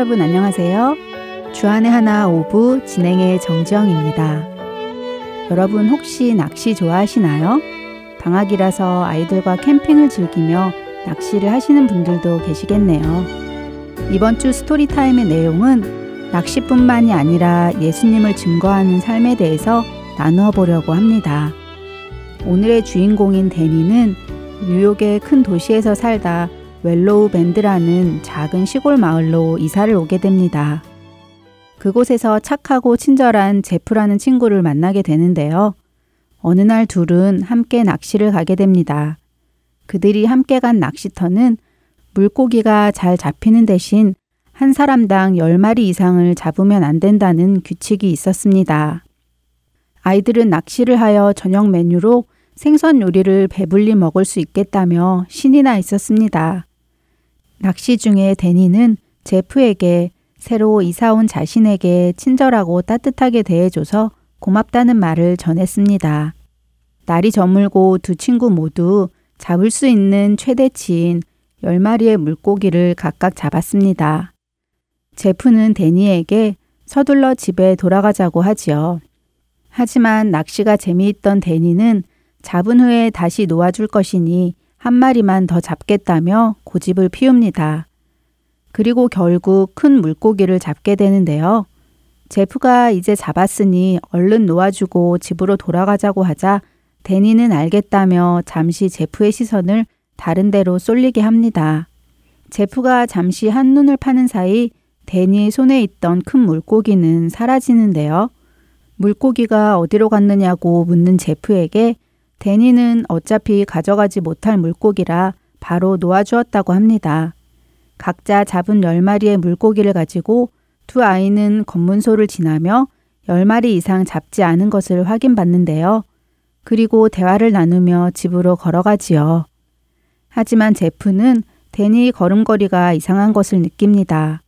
여러분 안녕하세요. 주안의 하나 오부 진행의 정지영입니다. 여러분 혹시 낚시 좋아하시나요? 방학이라서 아이들과 캠핑을 즐기며 낚시를 하시는 분들도 계시겠네요. 이번 주 스토리타임의 내용은 낚시뿐만이 아니라 예수님을 증거하는 삶에 대해서 나누어 보려고 합니다. 오늘의 주인공인 데니는 뉴욕의 큰 도시에서 살다 웰로우 밴드라는 작은 시골 마을로 이사를 오게 됩니다. 그곳에서 착하고 친절한 제프라는 친구를 만나게 되는데요. 어느 날 둘은 함께 낚시를 가게 됩니다. 그들이 함께 간 낚시터는 물고기가 잘 잡히는 대신 한 사람당 10마리 이상을 잡으면 안 된다는 규칙이 있었습니다. 아이들은 낚시를 하여 저녁 메뉴로 생선 요리를 배불리 먹을 수 있겠다며 신이 나 있었습니다. 낚시 중에 데니는 제프에게 새로 이사 온 자신에게 친절하고 따뜻하게 대해줘서 고맙다는 말을 전했습니다. 날이 저물고 두 친구 모두 잡을 수 있는 최대치인 10마리의 물고기를 각각 잡았습니다. 제프는 데니에게 서둘러 집에 돌아가자고 하지요. 하지만 낚시가 재미있던 데니는 잡은 후에 다시 놓아줄 것이니 한 마리만 더 잡겠다며 고집을 피웁니다. 그리고 결국 큰 물고기를 잡게 되는데요. 제프가 이제 잡았으니 얼른 놓아주고 집으로 돌아가자고 하자 데니는 알겠다며 잠시 제프의 시선을 다른 데로 쏠리게 합니다. 제프가 잠시 한눈을 파는 사이 데니의 손에 있던 큰 물고기는 사라지는데요. 물고기가 어디로 갔느냐고 묻는 제프에게 데니는 어차피 가져가지 못할 물고기라 바로 놓아주었다고 합니다. 각자 잡은 10마리의 물고기를 가지고 두 아이는 검문소를 지나며 10마리 이상 잡지 않은 것을 확인받는데요. 그리고 대화를 나누며 집으로 걸어가지요. 하지만 제프는 데니 걸음걸이가 이상한 것을 느낍니다.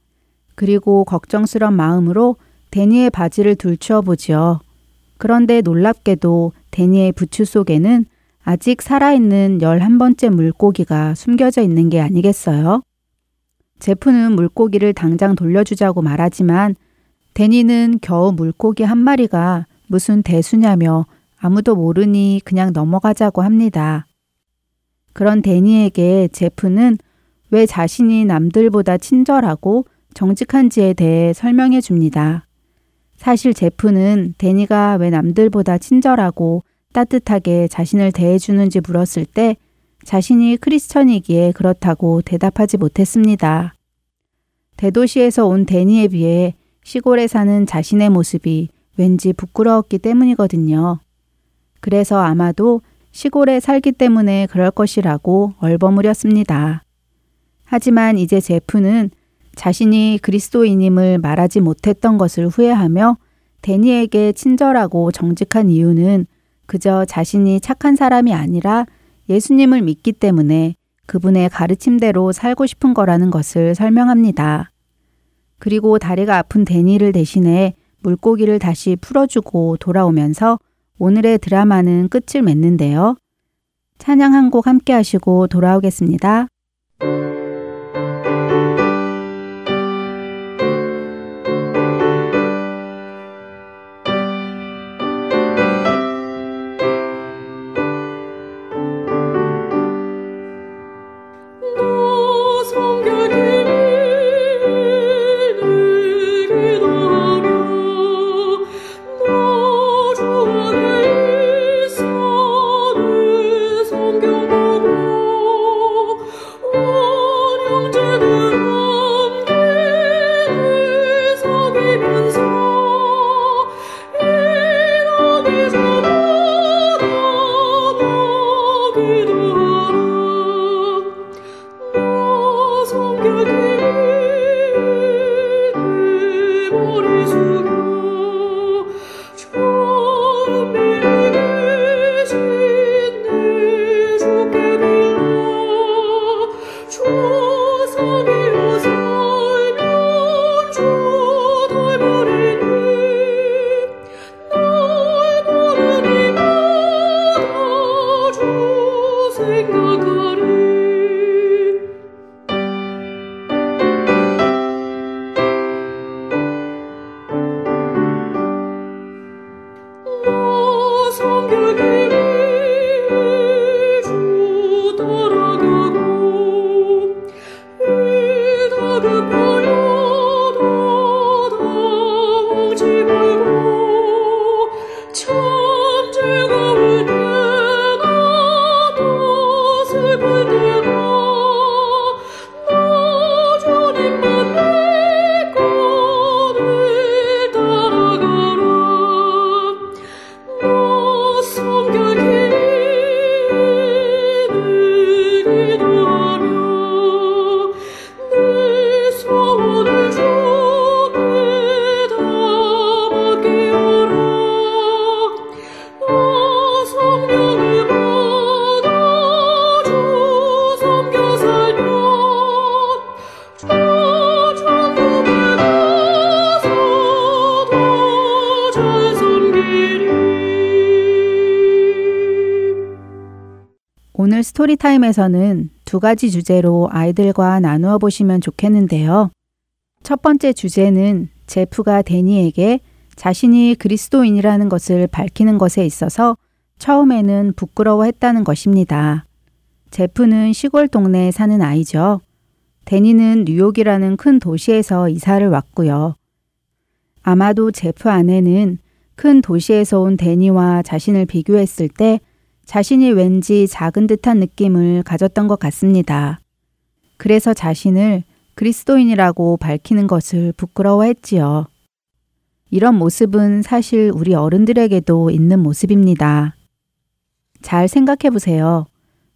그리고 걱정스런 마음으로 데니의 바지를 둘추어 보지요. 그런데 놀랍게도 데니의 부추 속에는 아직 살아있는 11번째 물고기가 숨겨져 있는 게 아니겠어요? 제프는 물고기를 당장 돌려주자고 말하지만 데니는 겨우 물고기 한 마리가 무슨 대수냐며 아무도 모르니 그냥 넘어가자고 합니다. 그런 데니에게 제프는 왜 자신이 남들보다 친절하고 정직한지에 대해 설명해 줍니다. 사실 제프는 데니가 왜 남들보다 친절하고 따뜻하게 자신을 대해주는지 물었을 때 자신이 크리스천이기에 그렇다고 대답하지 못했습니다. 대도시에서 온 데니에 비해 시골에 사는 자신의 모습이 왠지 부끄러웠기 때문이거든요. 그래서 아마도 시골에 살기 때문에 그럴 것이라고 얼버무렸습니다. 하지만 이제 제프는 자신이 그리스도인임을 말하지 못했던 것을 후회하며 데니에게 친절하고 정직한 이유는 그저 자신이 착한 사람이 아니라 예수님을 믿기 때문에 그분의 가르침대로 살고 싶은 거라는 것을 설명합니다. 그리고 다리가 아픈 데니를 대신해 물고기를 다시 풀어주고 돌아오면서 오늘의 드라마는 끝을 맺는데요. 찬양 한 곡 함께 하시고 돌아오겠습니다. 스토리타임에서는 두 가지 주제로 아이들과 나누어 보시면 좋겠는데요. 첫 번째 주제는 제프가 데니에게 자신이 그리스도인이라는 것을 밝히는 것에 있어서 처음에는 부끄러워했다는 것입니다. 제프는 시골 동네에 사는 아이죠. 데니는 뉴욕이라는 큰 도시에서 이사를 왔고요. 아마도 제프 아내는 큰 도시에서 온 데니와 자신을 비교했을 때 자신이 왠지 작은 듯한 느낌을 가졌던 것 같습니다. 그래서 자신을 그리스도인이라고 밝히는 것을 부끄러워했지요. 이런 모습은 사실 우리 어른들에게도 있는 모습입니다. 잘 생각해 보세요.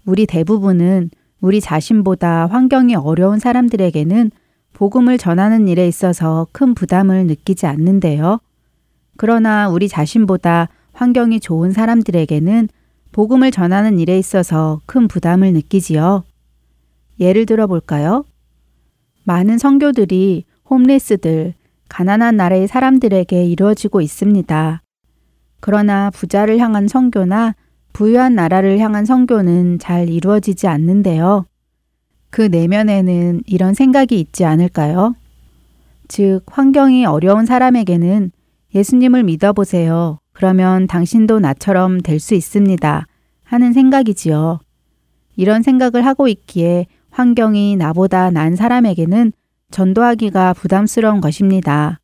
우리 대부분은 우리 자신보다 환경이 어려운 사람들에게는 복음을 전하는 일에 있어서 큰 부담을 느끼지 않는데요. 그러나 우리 자신보다 환경이 좋은 사람들에게는 복음을 전하는 일에 있어서 큰 부담을 느끼지요. 예를 들어 볼까요? 많은 성교들이 홈리스들, 가난한 나라의 사람들에게 이루어지고 있습니다. 그러나 부자를 향한 성교나 부유한 나라를 향한 성교는 잘 이루어지지 않는데요. 그 내면에는 이런 생각이 있지 않을까요? 즉, 환경이 어려운 사람에게는 예수님을 믿어보세요. 그러면 당신도 나처럼 될 수 있습니다. 하는 생각이지요. 이런 생각을 하고 있기에 환경이 나보다 난 사람에게는 전도하기가 부담스러운 것입니다.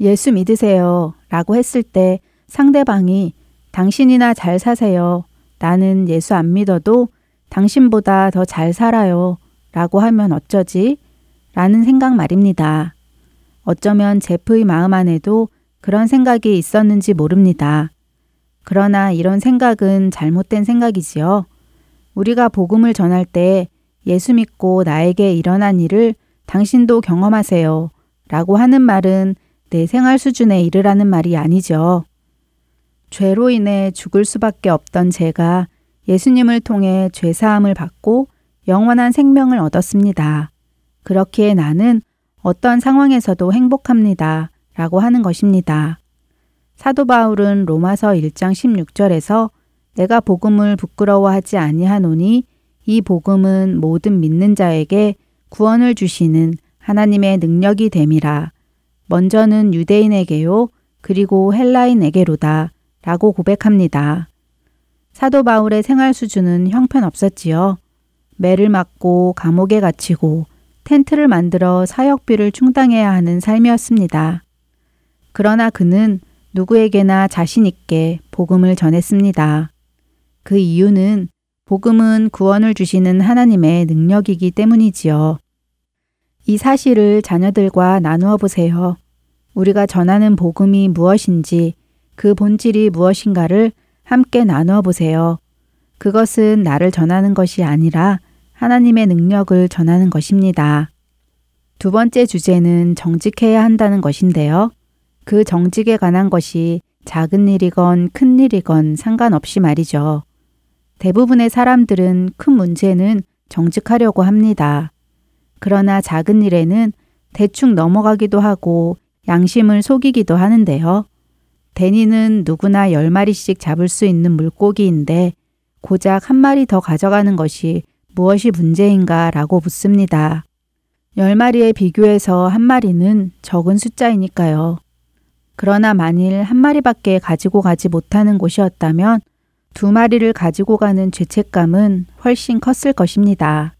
예수 믿으세요. 라고 했을 때 상대방이 당신이나 잘 사세요. 나는 예수 안 믿어도 당신보다 더 잘 살아요. 라고 하면 어쩌지? 라는 생각 말입니다. 어쩌면 제프의 마음 안에도 그런 생각이 있었는지 모릅니다. 그러나 이런 생각은 잘못된 생각이지요. 우리가 복음을 전할 때 예수 믿고 나에게 일어난 일을 당신도 경험하세요. 라고 하는 말은 내 생활 수준에 이르라는 말이 아니죠. 죄로 인해 죽을 수밖에 없던 제가 예수님을 통해 죄사함을 받고 영원한 생명을 얻었습니다. 그렇기에 나는 어떤 상황에서도 행복합니다. 라고 하는 것입니다. 사도 바울은 로마서 1장 16절에서 내가 복음을 부끄러워하지 아니하노니 이 복음은 모든 믿는 자에게 구원을 주시는 하나님의 능력이 됨이라. 먼저는 유대인에게요, 그리고 헬라인에게로다. 라고 고백합니다. 사도 바울의 생활 수준은 형편없었지요. 매를 맞고 감옥에 갇히고 텐트를 만들어 사역비를 충당해야 하는 삶이었습니다. 그러나 그는 누구에게나 자신 있게 복음을 전했습니다. 그 이유는 복음은 구원을 주시는 하나님의 능력이기 때문이지요. 이 사실을 자녀들과 나누어 보세요. 우리가 전하는 복음이 무엇인지 그 본질이 무엇인가를 함께 나누어 보세요. 그것은 나를 전하는 것이 아니라 하나님의 능력을 전하는 것입니다. 두 번째 주제는 정직해야 한다는 것인데요. 그 정직에 관한 것이 작은 일이건 큰 일이건 상관없이 말이죠. 대부분의 사람들은 큰 문제는 정직하려고 합니다. 그러나 작은 일에는 대충 넘어가기도 하고 양심을 속이기도 하는데요. 데니는 누구나 10마리씩 잡을 수 있는 물고기인데 고작 한 마리 더 가져가는 것이 무엇이 문제인가 라고 묻습니다. 10마리에 비교해서 한 마리는 적은 숫자이니까요. 그러나 만일 한 마리밖에 가지고 가지 못하는 곳이었다면 두 마리를 가지고 가는 죄책감은 훨씬 컸을 것입니다.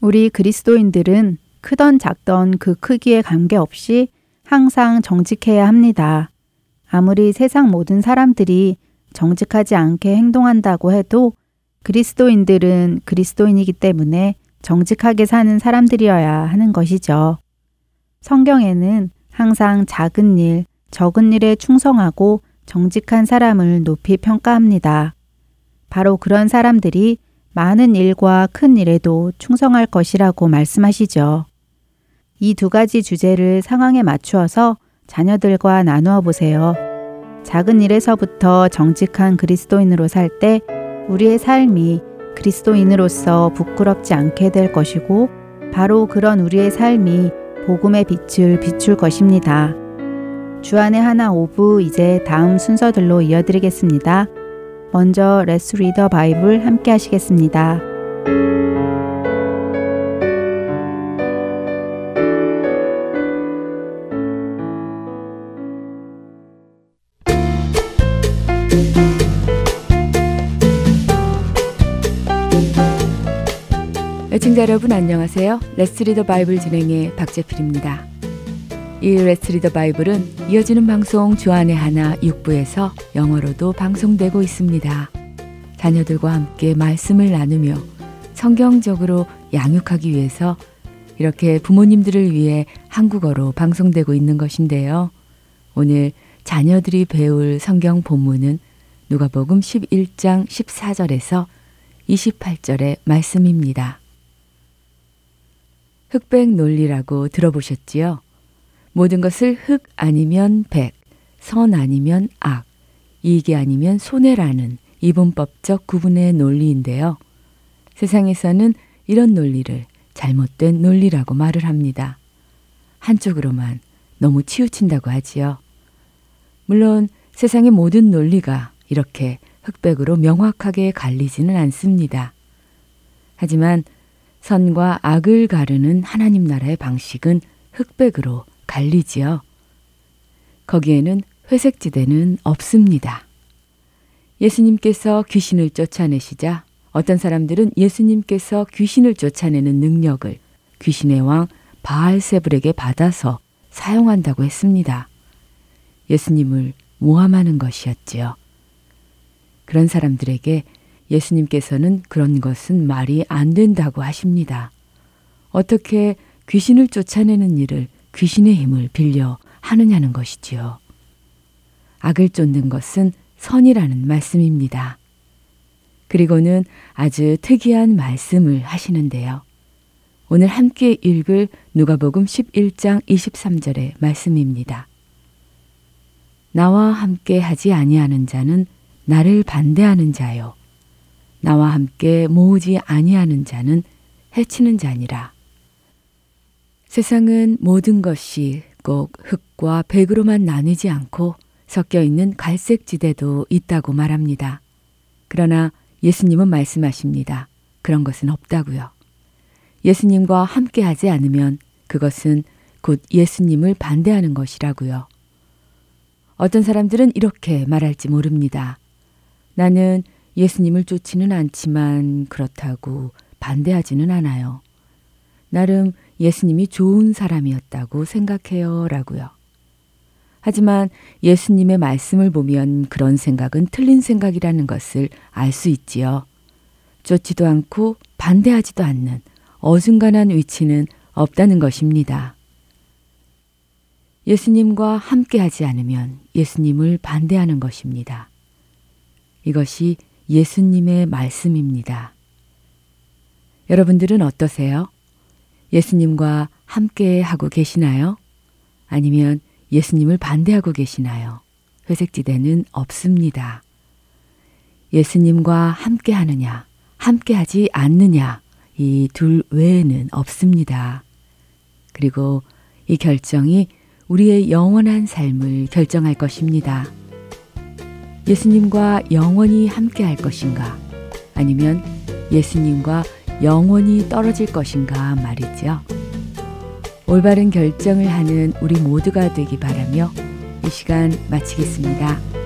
우리 그리스도인들은 크던 작던 그 크기에 관계없이 항상 정직해야 합니다. 아무리 세상 모든 사람들이 정직하지 않게 행동한다고 해도 그리스도인들은 그리스도인이기 때문에 정직하게 사는 사람들이어야 하는 것이죠. 성경에는 항상 작은 일, 적은 일에 충성하고 정직한 사람을 높이 평가합니다. 바로 그런 사람들이 많은 일과 큰 일에도 충성할 것이라고 말씀하시죠. 이 두 가지 주제를 상황에 맞추어서 자녀들과 나누어 보세요. 작은 일에서부터 정직한 그리스도인으로 살 때 우리의 삶이 그리스도인으로서 부끄럽지 않게 될 것이고 바로 그런 우리의 삶이 복음의 빛을 비출 것입니다. 주안의 하나 오부 이제 다음 순서들로 이어드리겠습니다. 먼저 Let's Read the Bible 함께 하시겠습니다. 애청자 여러분 안녕하세요. Let's Read the Bible 진행의 박재필입니다. 이 Let's Read the Bible은 이어지는 방송 주안의 하나 6부에서 영어로도 방송되고 있습니다. 자녀들과 함께 말씀을 나누며 성경적으로 양육하기 위해서 이렇게 부모님들을 위해 한국어로 방송되고 있는 것인데요. 오늘 자녀들이 배울 성경 본문은 누가복음 11장 14절에서 28절의 말씀입니다. 흑백 논리라고 들어보셨지요? 모든 것을 흑 아니면 백, 선 아니면 악, 이게 아니면 손해라는 이분법적 구분의 논리인데요. 세상에서는 이런 논리를 잘못된 논리라고 말을 합니다. 한쪽으로만 너무 치우친다고 하지요. 물론 세상의 모든 논리가 이렇게 흑백으로 명확하게 갈리지는 않습니다. 하지만 선과 악을 가르는 하나님 나라의 방식은 흑백으로 갈리지요. 거기에는 회색지대는 없습니다. 예수님께서 귀신을 쫓아내시자 어떤 사람들은 예수님께서 귀신을 쫓아내는 능력을 귀신의 왕 바알세불에게 받아서 사용한다고 했습니다. 예수님을 모함하는 것이었지요. 그런 사람들에게 예수님께서는 그런 것은 말이 안 된다고 하십니다. 어떻게 귀신을 쫓아내는 일을 귀신의 힘을 빌려 하느냐는 것이지요. 악을 쫓는 것은 선이라는 말씀입니다. 그리고는 아주 특이한 말씀을 하시는데요. 오늘 함께 읽을 누가복음 11장 23절의 말씀입니다. 나와 함께 하지 아니하는 자는 나를 반대하는 자요. 나와 함께 모으지 아니하는 자는 해치는 자니라. 세상은 모든 것이 꼭 흙과 백으로만 나뉘지 않고 섞여 있는 갈색 지대도 있다고 말합니다. 그러나 예수님은 말씀하십니다. 그런 것은 없다고요. 예수님과 함께 하지 않으면 그것은 곧 예수님을 반대하는 것이라고요. 어떤 사람들은 이렇게 말할지 모릅니다. 나는 예수님을 쫓지는 않지만 그렇다고 반대하지는 않아요. 나름 예수님이 좋은 사람이었다고 생각해요. 라고요. 하지만 예수님의 말씀을 보면 그런 생각은 틀린 생각이라는 것을 알 수 있지요. 쫓지도 않고 반대하지도 않는 어중간한 위치는 없다는 것입니다. 예수님과 함께하지 않으면 예수님을 반대하는 것입니다. 이것이 예수님의 말씀입니다. 여러분들은 어떠세요? 예수님과 함께 하고 계시나요? 아니면 예수님을 반대하고 계시나요? 회색지대는 없습니다. 예수님과 함께 하느냐, 함께 하지 않느냐, 이 둘 외에는 없습니다. 그리고 이 결정이 우리의 영원한 삶을 결정할 것입니다. 예수님과 영원히 함께 할 것인가? 아니면 예수님과 영원히 떨어질 것인가 말이죠. 올바른 결정을 하는 우리 모두가 되기 바라며 이 시간 마치겠습니다.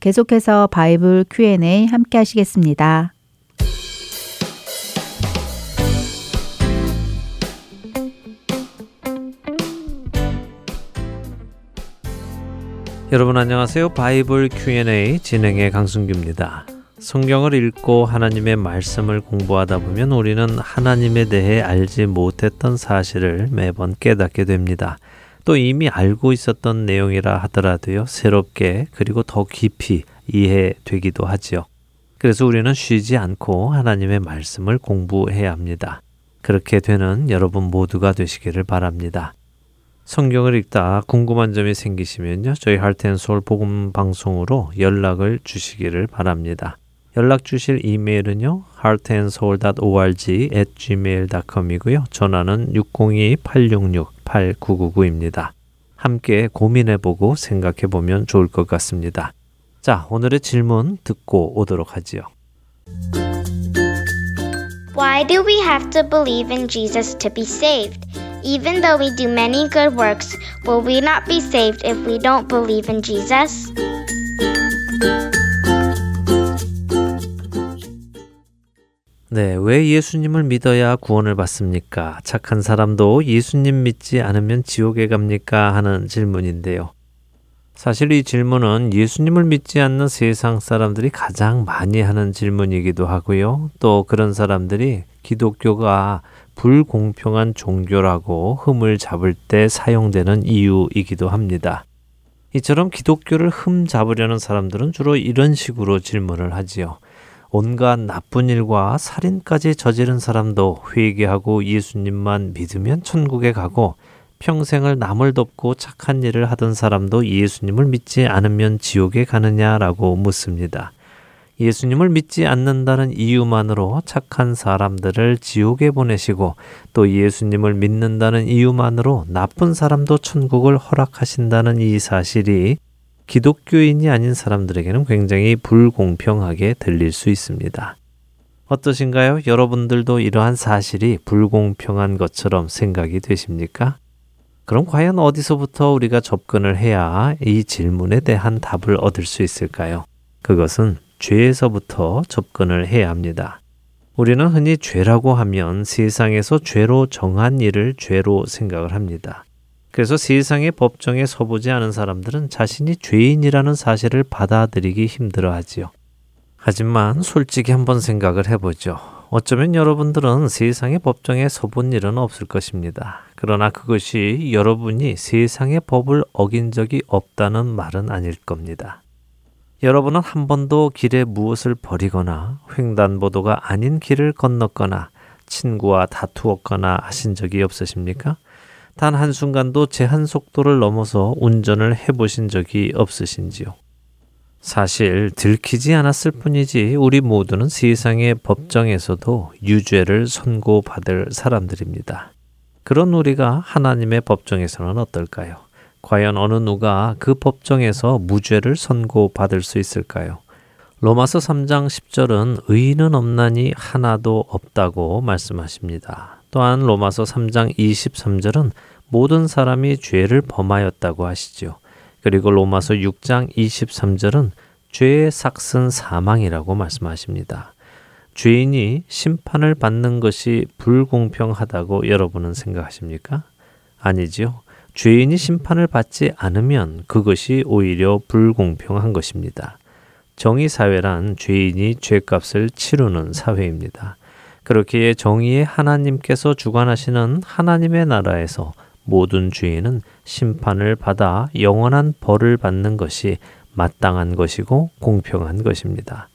계속해서 바이블 Q&A 함께 하시겠습니다. 여러분 안녕하세요. 바이블 Q&A 진행의 강승규입니다. 성경을 읽고 하나님의 말씀을 공부하다 보면 우리는 하나님에 대해 알지 못했던 사실을 매번 깨닫게 됩니다. 또 이미 알고 있었던 내용이라 하더라도요, 새롭게 그리고 더 깊이 이해되기도 하지요. 그래서 우리는 쉬지 않고 하나님의 말씀을 공부해야 합니다. 그렇게 되는 여러분 모두가 되시기를 바랍니다. 성경을 읽다 궁금한 점이 생기시면요. 저희 할텐솔 복음 방송으로 연락을 주시기를 바랍니다. 연락 주실 이메일은요. heartandsoul.org gmail.com이고요. 전화는 602-866-8999입니다. 함께 고민해보고 생각해보면 좋을 것 같습니다. 자, 오늘의 질문 듣고 오도록 하지요. Why do we have to believe in Jesus to be saved? Even though we do many good works, will we not be saved if we don't believe in Jesus? 네, 왜 예수님을 믿어야 구원을 받습니까? 착한 사람도 예수님 믿지 않으면 지옥에 갑니까? 하는 질문인데요. 사실 이 질문은 예수님을 믿지 않는 세상 사람들이 가장 많이 하는 질문이기도 하고요. 또 그런 사람들이 기독교가 불공평한 종교라고 흠을 잡을 때 사용되는 이유이기도 합니다. 이처럼 기독교를 흠 잡으려는 사람들은 주로 이런 식으로 질문을 하지요. 온갖 나쁜 일과 살인까지 저지른 사람도 회개하고 예수님만 믿으면 천국에 가고 평생을 남을 돕고 착한 일을 하던 사람도 예수님을 믿지 않으면 지옥에 가느냐라고 묻습니다. 예수님을 믿지 않는다는 이유만으로 착한 사람들을 지옥에 보내시고 또 예수님을 믿는다는 이유만으로 나쁜 사람도 천국을 허락하신다는 이 사실이 기독교인이 아닌 사람들에게는 굉장히 불공평하게 들릴 수 있습니다. 어떠신가요? 여러분들도 이러한 사실이 불공평한 것처럼 생각이 되십니까? 그럼 과연 어디서부터 우리가 접근을 해야 이 질문에 대한 답을 얻을 수 있을까요? 그것은 죄에서부터 접근을 해야 합니다. 우리는 흔히 죄라고 하면 세상에서 죄로 정한 일을 죄로 생각을 합니다. 그래서 세상의 법정에 서보지 않은 사람들은 자신이 죄인이라는 사실을 받아들이기 힘들어 하지요. 하지만 솔직히 한번 생각을 해보죠. 어쩌면 여러분들은 세상의 법정에 서본 일은 없을 것입니다. 그러나 그것이 여러분이 세상의 법을 어긴 적이 없다는 말은 아닐 겁니다. 여러분은 한 번도 길에 무엇을 버리거나 횡단보도가 아닌 길을 건넜거나 친구와 다투었거나 하신 적이 없으십니까? 단 한순간도 제한 속도를 넘어서 운전을 해보신 적이 없으신지요? 사실 들키지 않았을 뿐이지 우리 모두는 세상의 법정에서도 유죄를 선고받을 사람들입니다. 그런 우리가 하나님의 법정에서는 어떨까요? 과연 어느 누가 그 법정에서 무죄를 선고받을 수 있을까요? 로마서 3장 10절은 의인은 없나니 하나도 없다고 말씀하십니다. 또한 로마서 3장 23절은 모든 사람이 죄를 범하였다고 하시죠. 그리고 로마서 6장 23절은 죄의 삭슨 사망이라고 말씀하십니다. 죄인이 심판을 받는 것이 불공평하다고 여러분은 생각하십니까? 아니지요. 죄인이 심판을 받지 않으면 그것이 오히려 불공평한 것입니다. 정의 사회란 죄인이 죄값을 치르는 사회입니다. 그렇기에 정의의 하나님께서 주관하시는 하나님의 나라에서 모든 죄인은 심판을 받아 영원한 벌을 받는 것이 마땅한 것이고 공평한 것입니다.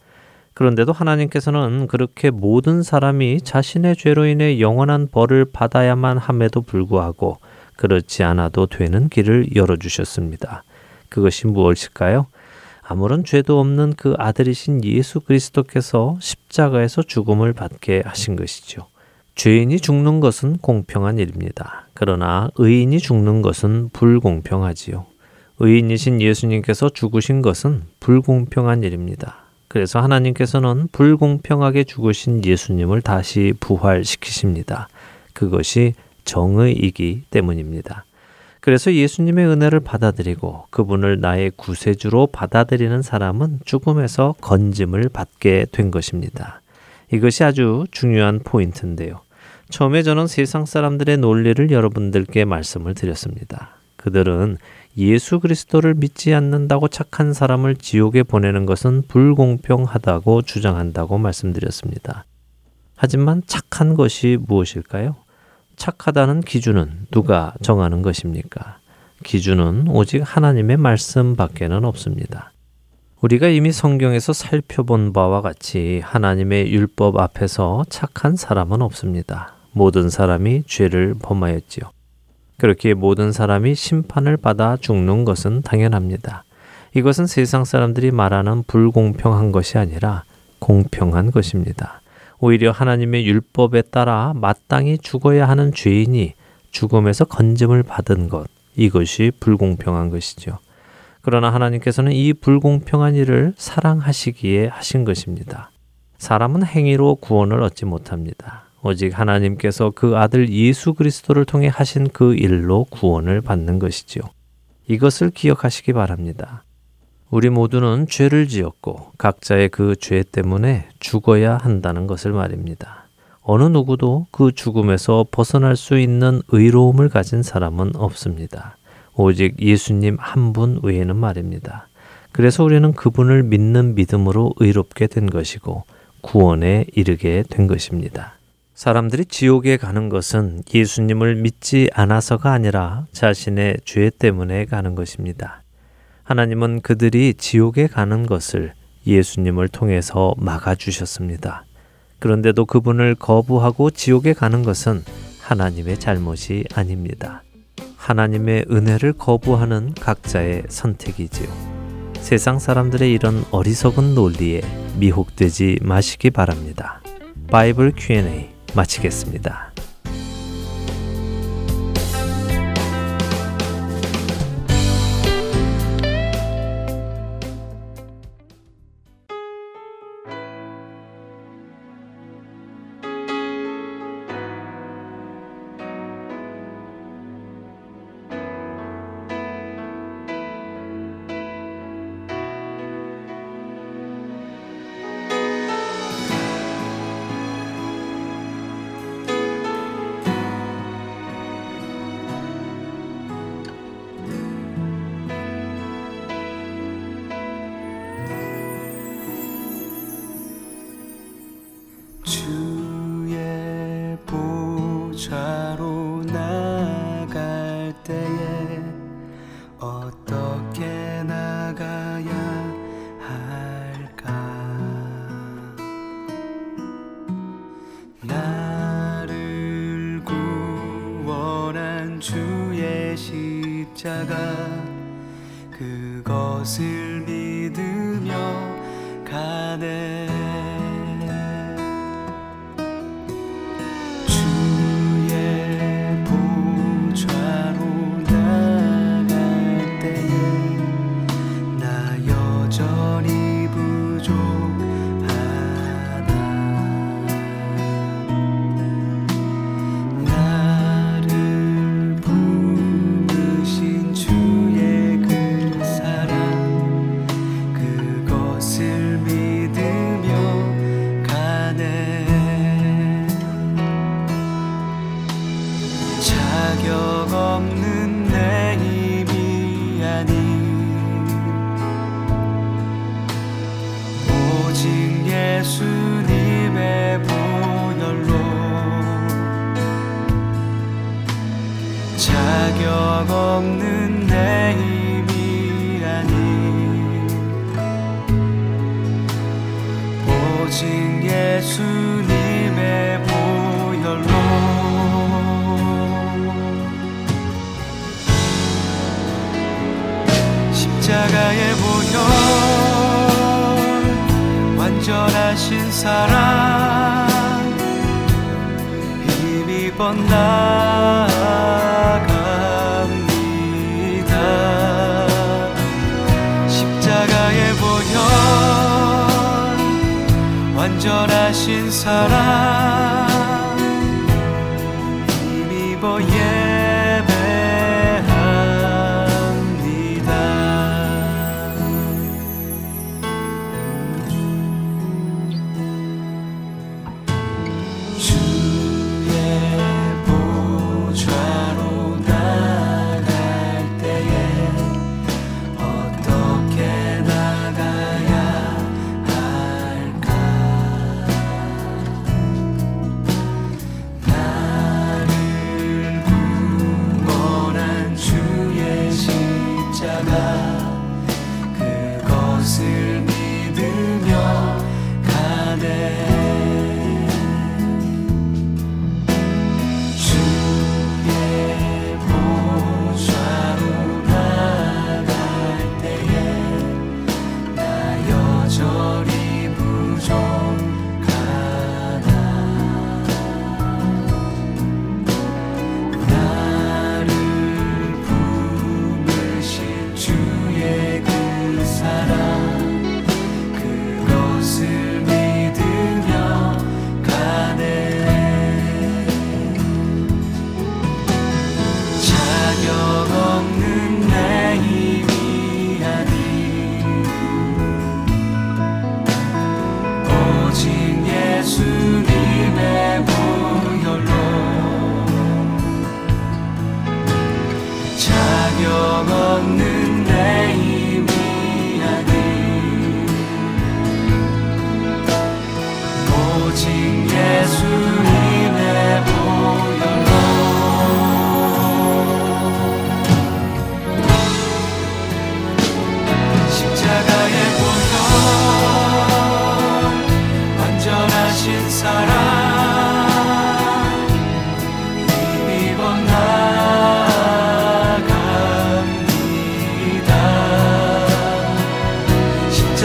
그런데도 하나님께서는 그렇게 모든 사람이 자신의 죄로 인해 영원한 벌을 받아야만 함에도 불구하고 그렇지 않아도 되는 길을 열어주셨습니다. 그것이 무엇일까요? 아무런 죄도 없는 그 아들이신 예수 그리스도께서 십자가에서 죽음을 받게 하신 것이죠. 죄인이 죽는 것은 공평한 일입니다. 그러나 의인이 죽는 것은 불공평하지요. 의인이신 예수님께서 죽으신 것은 불공평한 일입니다. 그래서 하나님께서는 불공평하게 죽으신 예수님을 다시 부활시키십니다. 그것이 정의이기 때문입니다. 그래서 예수님의 은혜를 받아들이고 그분을 나의 구세주로 받아들이는 사람은 죽음에서 건짐을 받게 된 것입니다. 이것이 아주 중요한 포인트인데요. 처음에 저는 세상 사람들의 논리를 여러분들께 말씀을 드렸습니다. 그들은 예수 그리스도를 믿지 않는다고 착한 사람을 지옥에 보내는 것은 불공평하다고 주장한다고 말씀드렸습니다. 하지만 착한 것이 무엇일까요? 착하다는 기준은 누가 정하는 것입니까? 기준은 오직 하나님의 말씀 밖에는 없습니다. 우리가 이미 성경에서 살펴본 바와 같이 하나님의 율법 앞에서 착한 사람은 없습니다. 모든 사람이 죄를 범하였지요. 그렇게 모든 사람이 심판을 받아 죽는 것은 당연합니다. 이것은 세상 사람들이 말하는 불공평한 것이 아니라 공평한 것입니다. 오히려 하나님의 율법에 따라 마땅히 죽어야 하는 죄인이 죽음에서 건짐을 받은 것, 이것이 불공평한 것이죠. 그러나 하나님께서는 이 불공평한 일을 사랑하시기에 하신 것입니다. 사람은 행위로 구원을 얻지 못합니다. 오직 하나님께서 그 아들 예수 그리스도를 통해 하신 그 일로 구원을 받는 것이지요. 이것을 기억하시기 바랍니다. 우리 모두는 죄를 지었고 각자의 그 죄 때문에 죽어야 한다는 것을 말입니다. 어느 누구도 그 죽음에서 벗어날 수 있는 의로움을 가진 사람은 없습니다. 오직 예수님 한 분 외에는 말입니다. 그래서 우리는 그분을 믿는 믿음으로 의롭게 된 것이고 구원에 이르게 된 것입니다. 사람들이 지옥에 가는 것은 예수님을 믿지 않아서가 아니라 자신의 죄 때문에 가는 것입니다. 하나님은 그들이 지옥에 가는 것을 예수님을 통해서 막아주셨습니다. 그런데도 그분을 거부하고 지옥에 가는 것은 하나님의 잘못이 아닙니다. 하나님의 은혜를 거부하는 각자의 선택이지요. 세상 사람들의 이런 어리석은 논리에 미혹되지 마시기 바랍니다. 바이블 Q&A 마치겠습니다. 친절하신 사랑.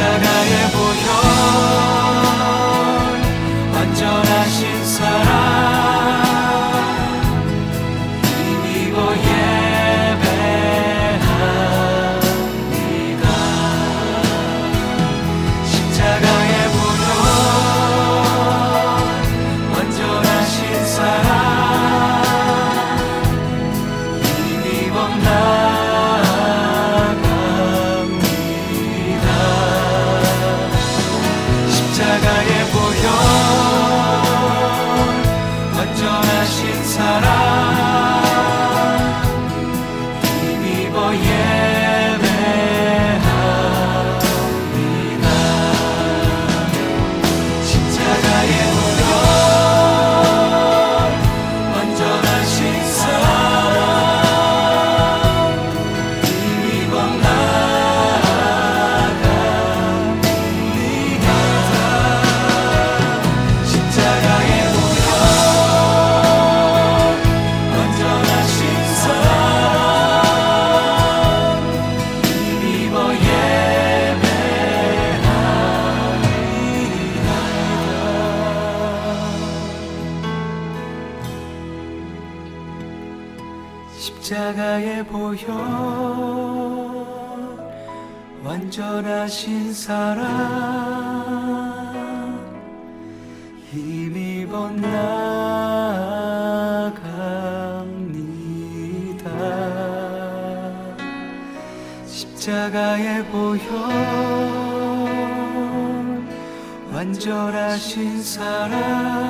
探え 사랑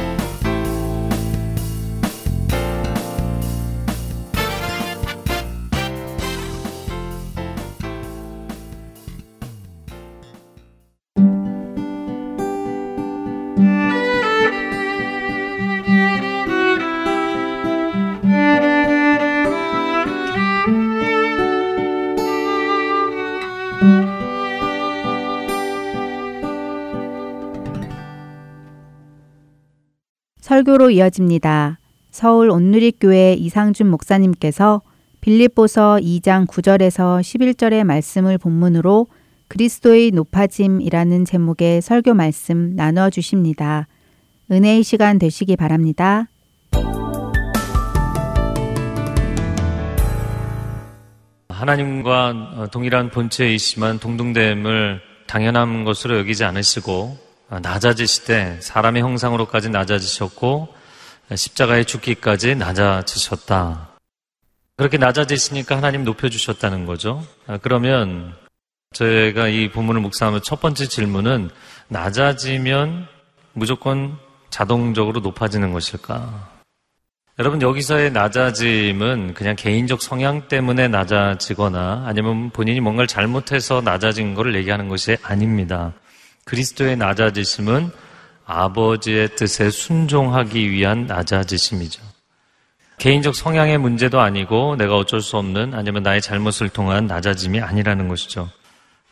설교로 이어집니다. 서울 온누리교회 이상준 목사님께서 빌립보서 2장 9절에서 11절의 말씀을 본문으로 그리스도의 높아짐이라는 제목의 설교 말씀 나누어 주십니다. 은혜의 시간 되시기 바랍니다. 하나님과 동일한 본체에 있지만 동등됨을 당연한 것으로 여기지 않으시고 낮아지시되 사람의 형상으로까지 낮아지셨고 십자가에 죽기까지 낮아지셨다. 그렇게 낮아지시니까 하나님 높여주셨다는 거죠. 그러면 저희가 이 본문을 묵상하면 첫 번째 질문은 낮아지면 무조건 자동적으로 높아지는 것일까? 여러분 여기서의 낮아짐은 그냥 개인적 성향 때문에 낮아지거나 아니면 본인이 뭔가를 잘못해서 낮아진 것을 얘기하는 것이 아닙니다. 그리스도의 낮아지심은 아버지의 뜻에 순종하기 위한 낮아지심이죠. 개인적 성향의 문제도 아니고 내가 어쩔 수 없는 아니면 나의 잘못을 통한 낮아짐이 아니라는 것이죠.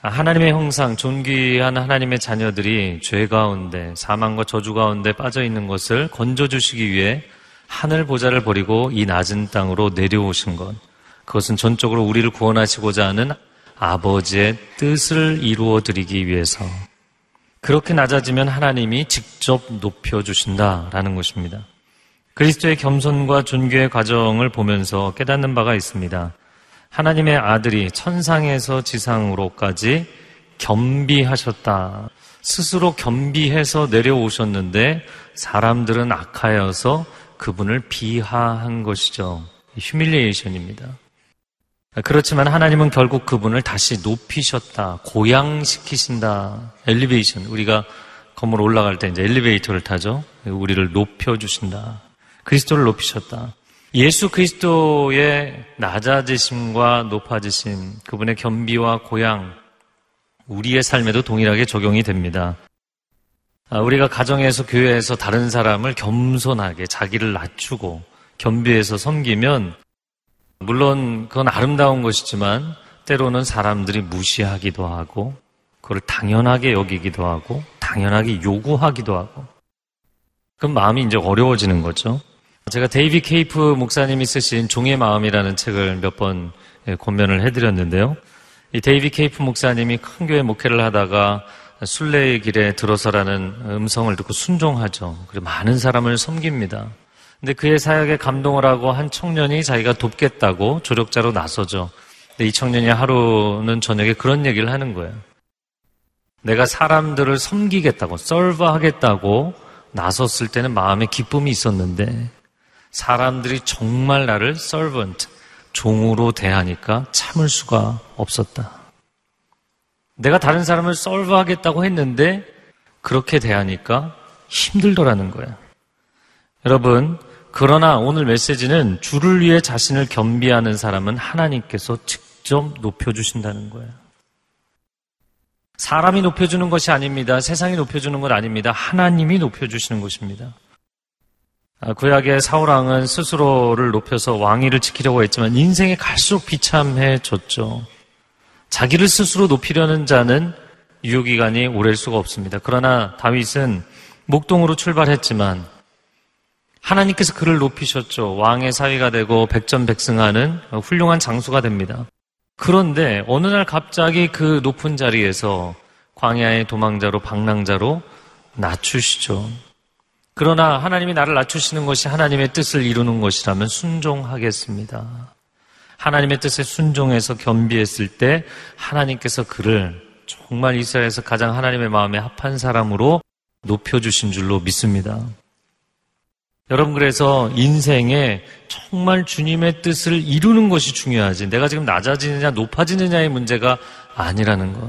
하나님의 형상, 존귀한 하나님의 자녀들이 죄 가운데, 사망과 저주 가운데 빠져 있는 것을 건져주시기 위해 하늘 보좌를 버리고 이 낮은 땅으로 내려오신 것. 그것은 전적으로 우리를 구원하시고자 하는 아버지의 뜻을 이루어 드리기 위해서. 그렇게 낮아지면 하나님이 직접 높여주신다라는 것입니다. 그리스도의 겸손과 존귀의 과정을 보면서 깨닫는 바가 있습니다. 하나님의 아들이 천상에서 지상으로까지 겸비하셨다. 스스로 겸비해서 내려오셨는데 사람들은 악하여서 그분을 비하한 것이죠. 휴밀리에이션입니다. 그렇지만 하나님은 결국 그분을 다시 높이셨다. 고양시키신다. 엘리베이션. 우리가 건물 올라갈 때 이제 엘리베이터를 타죠. 우리를 높여주신다. 그리스도를 높이셨다. 예수 그리스도의 낮아지심과 높아지심, 그분의 겸비와 고양, 우리의 삶에도 동일하게 적용이 됩니다. 우리가 가정에서 교회에서 다른 사람을 겸손하게 자기를 낮추고 겸비해서 섬기면 물론 그건 아름다운 것이지만 때로는 사람들이 무시하기도 하고 그걸 당연하게 여기기도 하고 당연하게 요구하기도 하고 그럼 마음이 이제 어려워지는 거죠. 제가 데이비 케이프 목사님이 쓰신 종의 마음이라는 책을 몇 번 권면을 해드렸는데요. 이 데이비 케이프 목사님이 큰 교회 목회를 하다가 순례의 길에 들어서라는 음성을 듣고 순종하죠. 그리고 많은 사람을 섬깁니다. 근데 그의 사역에 감동을 하고 한 청년이 자기가 돕겠다고 조력자로 나서죠. 근데 이 청년이 하루는 저녁에 그런 얘기를 하는 거예요. 내가 사람들을 섬기겠다고, 썰브하겠다고 나섰을 때는 마음에 기쁨이 있었는데, 사람들이 정말 나를 servant, 종으로 대하니까 참을 수가 없었다. 내가 다른 사람을 solve하겠다고 했는데 그렇게 대하니까 힘들더라는 거야. 여러분, 그러나 오늘 메시지는 주를 위해 자신을 겸비하는 사람은 하나님께서 직접 높여주신다는 거예요. 사람이 높여주는 것이 아닙니다. 세상이 높여주는 것 아닙니다. 하나님이 높여주시는 것입니다. 아, 구약의 사울왕은 스스로를 높여서 왕위를 지키려고 했지만 인생에 갈수록 비참해졌죠. 자기를 스스로 높이려는 자는 유효기간이 오래일 수가 없습니다. 그러나 다윗은 목동으로 출발했지만 하나님께서 그를 높이셨죠. 왕의 사위가 되고 백전백승하는 훌륭한 장수가 됩니다. 그런데 어느 날 갑자기 그 높은 자리에서 광야의 도망자로 방랑자로 낮추시죠. 그러나 하나님이 나를 낮추시는 것이 하나님의 뜻을 이루는 것이라면 순종하겠습니다. 하나님의 뜻에 순종해서 겸비했을 때 하나님께서 그를 정말 이스라엘에서 가장 하나님의 마음에 합한 사람으로 높여주신 줄로 믿습니다. 여러분 그래서 인생에 정말 주님의 뜻을 이루는 것이 중요하지. 내가 지금 낮아지느냐 높아지느냐의 문제가 아니라는 것.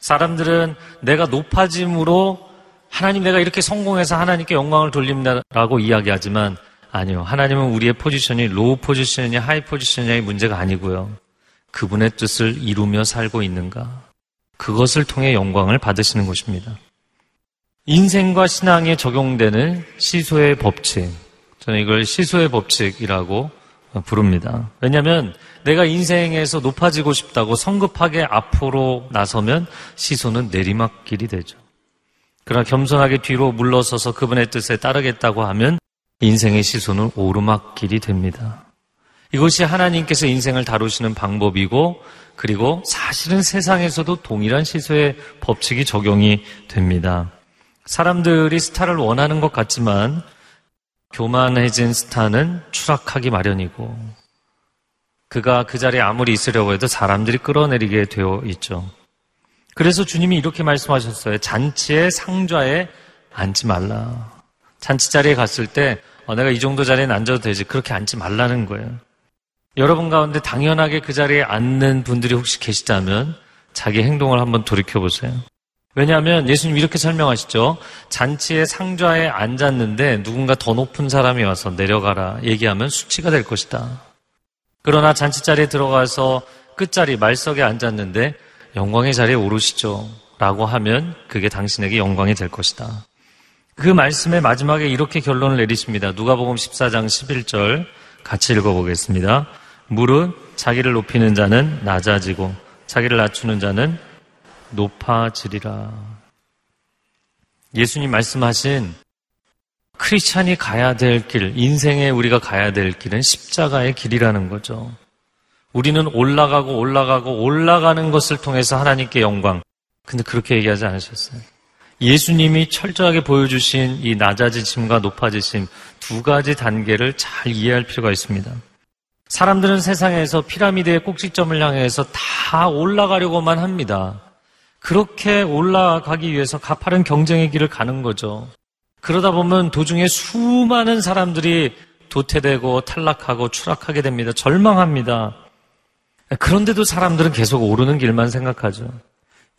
사람들은 내가 높아짐으로 하나님 내가 이렇게 성공해서 하나님께 영광을 돌립니다라고 이야기하지만 아니요. 하나님은 우리의 포지션이 low position이냐 high position이냐의 문제가 아니고요. 그분의 뜻을 이루며 살고 있는가. 그것을 통해 영광을 받으시는 것입니다. 인생과 신앙에 적용되는 시소의 법칙. 저는 이걸 시소의 법칙이라고 부릅니다. 왜냐하면 내가 인생에서 높아지고 싶다고 성급하게 앞으로 나서면 시소는 내리막길이 되죠. 그러나 겸손하게 뒤로 물러서서 그분의 뜻에 따르겠다고 하면 인생의 시소는 오르막길이 됩니다. 이것이 하나님께서 인생을 다루시는 방법이고 그리고 사실은 세상에서도 동일한 시소의 법칙이 적용이 됩니다. 사람들이 스타를 원하는 것 같지만 교만해진 스타는 추락하기 마련이고 그가 그 자리에 아무리 있으려고 해도 사람들이 끌어내리게 되어 있죠. 그래서 주님이 이렇게 말씀하셨어요. 잔치의 상좌에 앉지 말라. 잔치 자리에 갔을 때 어, 내가 이 정도 자리에 앉아도 되지 그렇게 앉지 말라는 거예요. 여러분 가운데 당연하게 그 자리에 앉는 분들이 혹시 계시다면 자기 행동을 한번 돌이켜 보세요. 왜냐하면 예수님 이렇게 설명하시죠. 잔치의 상좌에 앉았는데 누군가 더 높은 사람이 와서 내려가라 얘기하면 수치가 될 것이다. 그러나 잔치 자리에 들어가서 끝자리 말석에 앉았는데 영광의 자리에 오르시죠. 라고 하면 그게 당신에게 영광이 될 것이다. 그 말씀의 마지막에 이렇게 결론을 내리십니다. 누가복음 14장 11절 같이 읽어보겠습니다. 무릇 자기를 높이는 자는 낮아지고 자기를 낮추는 자는 높아지리라. 예수님 말씀하신 크리스찬이 가야 될 길, 인생에 우리가 가야 될 길은 십자가의 길이라는 거죠. 우리는 올라가고 올라가고 올라가는 것을 통해서 하나님께 영광. 근데 그렇게 얘기하지 않으셨어요. 예수님이 철저하게 보여주신 이 낮아지심과 높아지심 두 가지 단계를 잘 이해할 필요가 있습니다. 사람들은 세상에서 피라미드의 꼭지점을 향해서 다 올라가려고만 합니다. 그렇게 올라가기 위해서 가파른 경쟁의 길을 가는 거죠. 그러다 보면 도중에 수많은 사람들이 도태되고 탈락하고 추락하게 됩니다. 절망합니다. 그런데도 사람들은 계속 오르는 길만 생각하죠.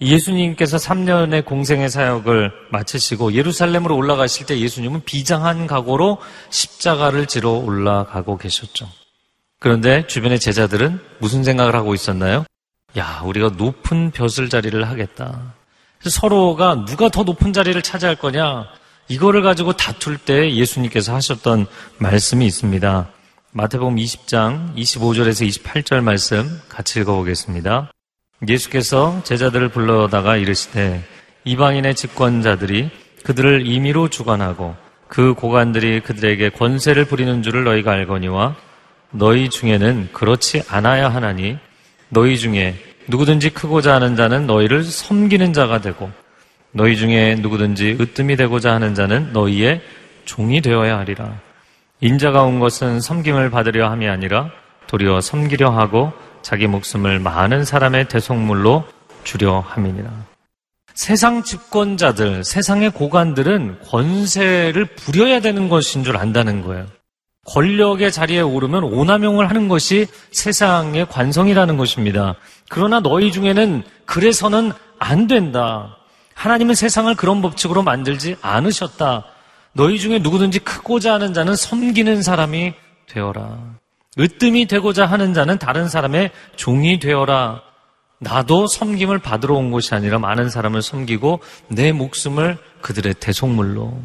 예수님께서 3년의 공생의 사역을 마치시고 예루살렘으로 올라가실 때 예수님은 비장한 각오로 십자가를 지러 올라가고 계셨죠. 그런데 주변의 제자들은 무슨 생각을 하고 있었나요? 야, 우리가 높은 벼슬 자리를 하겠다. 서로가 누가 더 높은 자리를 차지할 거냐? 이거를 가지고 다툴 때 예수님께서 하셨던 말씀이 있습니다. 마태복음 20장 25절에서 28절 말씀 같이 읽어보겠습니다. 예수께서 제자들을 불러다가 이르시되 이방인의 집권자들이 그들을 임의로 주관하고 그 고관들이 그들에게 권세를 부리는 줄을 너희가 알거니와 너희 중에는 그렇지 않아야 하나니 너희 중에 누구든지 크고자 하는 자는 너희를 섬기는 자가 되고 너희 중에 누구든지 으뜸이 되고자 하는 자는 너희의 종이 되어야 하리라. 인자가 온 것은 섬김을 받으려 함이 아니라 도리어 섬기려 하고 자기 목숨을 많은 사람의 대속물로 주려 함이니라. 세상 집권자들, 세상의 고관들은 권세를 부려야 되는 것인 줄 안다는 거예요. 권력의 자리에 오르면 오남용을 하는 것이 세상의 관성이라는 것입니다. 그러나 너희 중에는 그래서는 안 된다. 하나님은 세상을 그런 법칙으로 만들지 않으셨다. 너희 중에 누구든지 크고자 하는 자는 섬기는 사람이 되어라. 으뜸이 되고자 하는 자는 다른 사람의 종이 되어라. 나도 섬김을 받으러 온 것이 아니라 많은 사람을 섬기고 내 목숨을 그들의 대속물로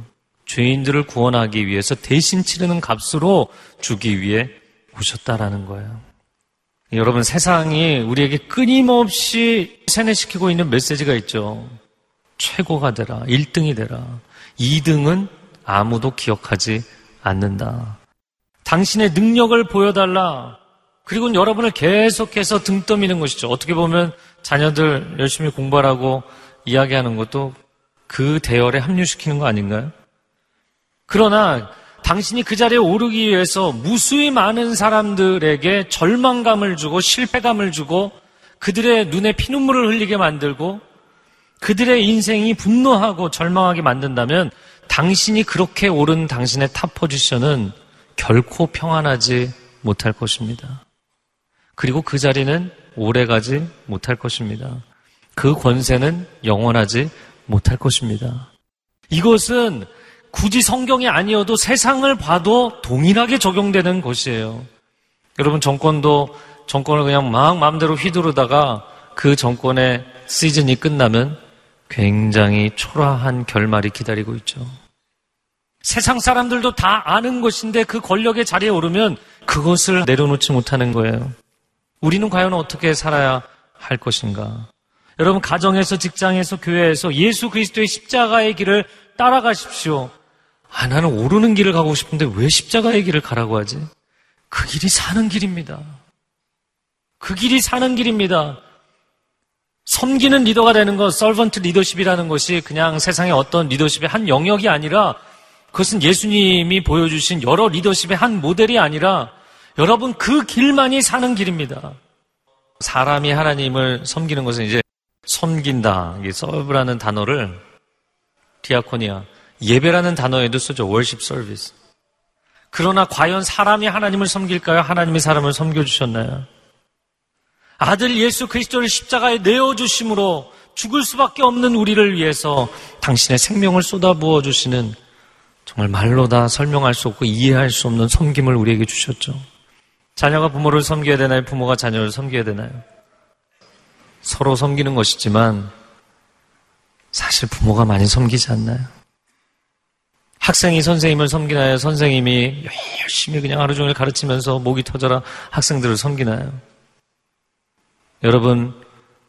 죄인들을 구원하기 위해서 대신 치르는 값으로 주기 위해 오셨다라는 거예요. 여러분 세상이 우리에게 끊임없이 세뇌시키고 있는 메시지가 있죠. 최고가 되라. 1등이 되라. 2등은 아무도 기억하지 않는다. 당신의 능력을 보여달라. 그리고 여러분을 계속해서 등 떠미는 것이죠. 어떻게 보면 자녀들 열심히 공부하라고 이야기하는 것도 그 대열에 합류시키는 거 아닌가요? 그러나 당신이 그 자리에 오르기 위해서 무수히 많은 사람들에게 절망감을 주고 실패감을 주고 그들의 눈에 피눈물을 흘리게 만들고 그들의 인생이 분노하고 절망하게 만든다면 당신이 그렇게 오른 당신의 top position은 결코 평안하지 못할 것입니다. 그리고 그 자리는 오래 가지 못할 것입니다. 그 권세는 영원하지 못할 것입니다. 이것은 굳이 성경이 아니어도 세상을 봐도 동일하게 적용되는 것이에요. 여러분 정권도 정권을 그냥 막 마음대로 휘두르다가 그 정권의 시즌이 끝나면 굉장히 초라한 결말이 기다리고 있죠. 세상 사람들도 다 아는 것인데 그 권력의 자리에 오르면 그것을 내려놓지 못하는 거예요. 우리는 과연 어떻게 살아야 할 것인가? 여러분 가정에서 직장에서 교회에서 예수 그리스도의 십자가의 길을 따라가십시오. 아 나는 오르는 길을 가고 싶은데 왜 십자가의 길을 가라고 하지? 그 길이 사는 길입니다. 그 길이 사는 길입니다. 섬기는 리더가 되는 것, 설번트 리더십이라는 것이 그냥 세상의 어떤 리더십의 한 영역이 아니라 그것은 예수님이 보여주신 여러 리더십의 한 모델이 아니라 여러분 그 길만이 사는 길입니다. 사람이 하나님을 섬기는 것은 이제 섬긴다. 이 서브라는 단어를 디아코니아 예배라는 단어에도 쓰죠. 월십 서비스. 그러나 과연 사람이 하나님을 섬길까요? 하나님이 사람을 섬겨주셨나요? 아들 예수 그리스도를 십자가에 내어주심으로 죽을 수밖에 없는 우리를 위해서 당신의 생명을 쏟아부어 주시는 정말 말로 다 설명할 수 없고 이해할 수 없는 섬김을 우리에게 주셨죠. 자녀가 부모를 섬겨야 되나요? 부모가 자녀를 섬겨야 되나요? 서로 섬기는 것이지만 사실 부모가 많이 섬기지 않나요? 학생이 선생님을 섬기나요? 선생님이 열심히 그냥 하루 종일 가르치면서 목이 터져라 학생들을 섬기나요? 여러분,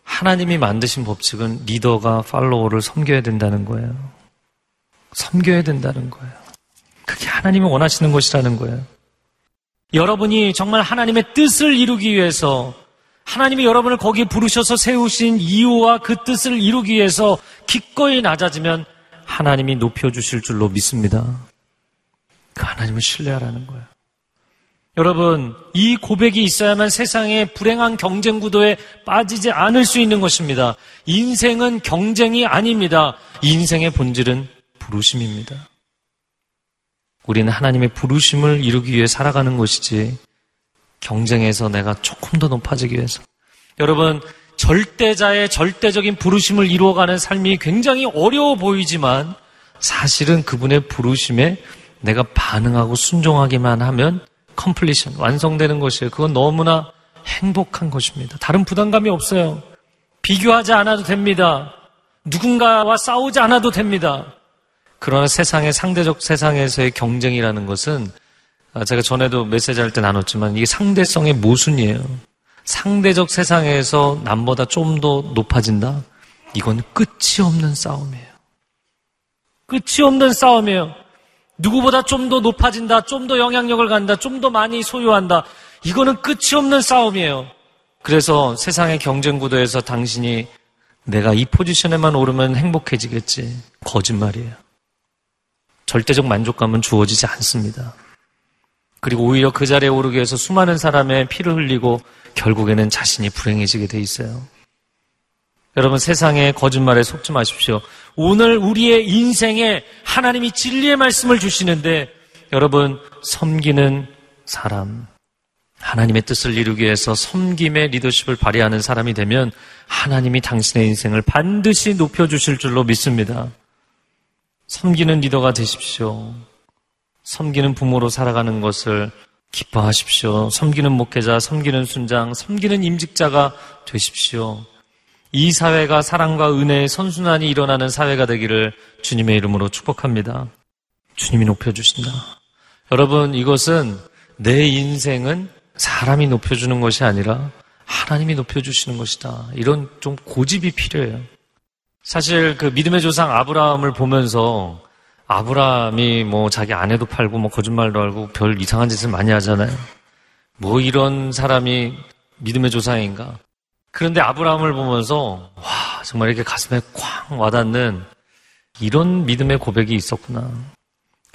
하나님이 만드신 법칙은 리더가 팔로워를 섬겨야 된다는 거예요. 섬겨야 된다는 거예요. 그게 하나님이 원하시는 것이라는 거예요. 여러분이 정말 하나님의 뜻을 이루기 위해서 하나님이 여러분을 거기에 부르셔서 세우신 이유와 그 뜻을 이루기 위해서 기꺼이 낮아지면 하나님이 높여주실 줄로 믿습니다. 그 하나님을 신뢰하라는 거예요. 여러분, 이 고백이 있어야만 세상의 불행한 경쟁 구도에 빠지지 않을 수 있는 것입니다. 인생은 경쟁이 아닙니다. 인생의 본질은 부르심입니다. 우리는 하나님의 부르심을 이루기 위해 살아가는 것이지 경쟁에서 내가 조금 더 높아지기 위해서. 여러분, 절대자의 절대적인 부르심을 이루어가는 삶이 굉장히 어려워 보이지만 사실은 그분의 부르심에 내가 반응하고 순종하기만 하면 컴플리션, 완성되는 것이에요. 그건 너무나 행복한 것입니다. 다른 부담감이 없어요. 비교하지 않아도 됩니다. 누군가와 싸우지 않아도 됩니다. 그러나 세상의 상대적 세상에서의 경쟁이라는 것은 아, 제가 전에도 메시지 할 때 나눴지만 이게 상대성의 모순이에요. 상대적 세상에서 남보다 좀 더 높아진다? 이건 끝이 없는 싸움이에요. 끝이 없는 싸움이에요. 누구보다 좀 더 높아진다, 좀 더 영향력을 갖는다, 좀 더 많이 소유한다. 이거는 끝이 없는 싸움이에요. 그래서 세상의 경쟁 구도에서 당신이 내가 이 포지션에만 오르면 행복해지겠지. 거짓말이에요. 절대적 만족감은 주어지지 않습니다. 그리고 오히려 그 자리에 오르기 위해서 수많은 사람의 피를 흘리고 결국에는 자신이 불행해지게 돼 있어요. 여러분 세상의 거짓말에 속지 마십시오. 오늘 우리의 인생에 하나님이 진리의 말씀을 주시는데 여러분, 섬기는 사람. 하나님의 뜻을 이루기 위해서 섬김의 리더십을 발휘하는 사람이 되면 하나님이 당신의 인생을 반드시 높여 주실 줄로 믿습니다. 섬기는 리더가 되십시오. 섬기는 부모로 살아가는 것을 기뻐하십시오. 섬기는 목회자, 섬기는 순장, 섬기는 임직자가 되십시오. 이 사회가 사랑과 은혜의 선순환이 일어나는 사회가 되기를 주님의 이름으로 축복합니다. 주님이 높여주신다. 여러분, 이것은 내 인생은 사람이 높여주는 것이 아니라 하나님이 높여주시는 것이다. 이런 좀 고집이 필요해요. 사실 그 믿음의 조상 아브라함을 보면서 아브라함이 뭐 자기 아내도 팔고 뭐 거짓말도 하고 별 이상한 짓을 많이 하잖아요. 뭐 이런 사람이 믿음의 조상인가? 그런데 아브라함을 보면서 와 정말 이렇게 가슴에 쾅 와닿는 이런 믿음의 고백이 있었구나.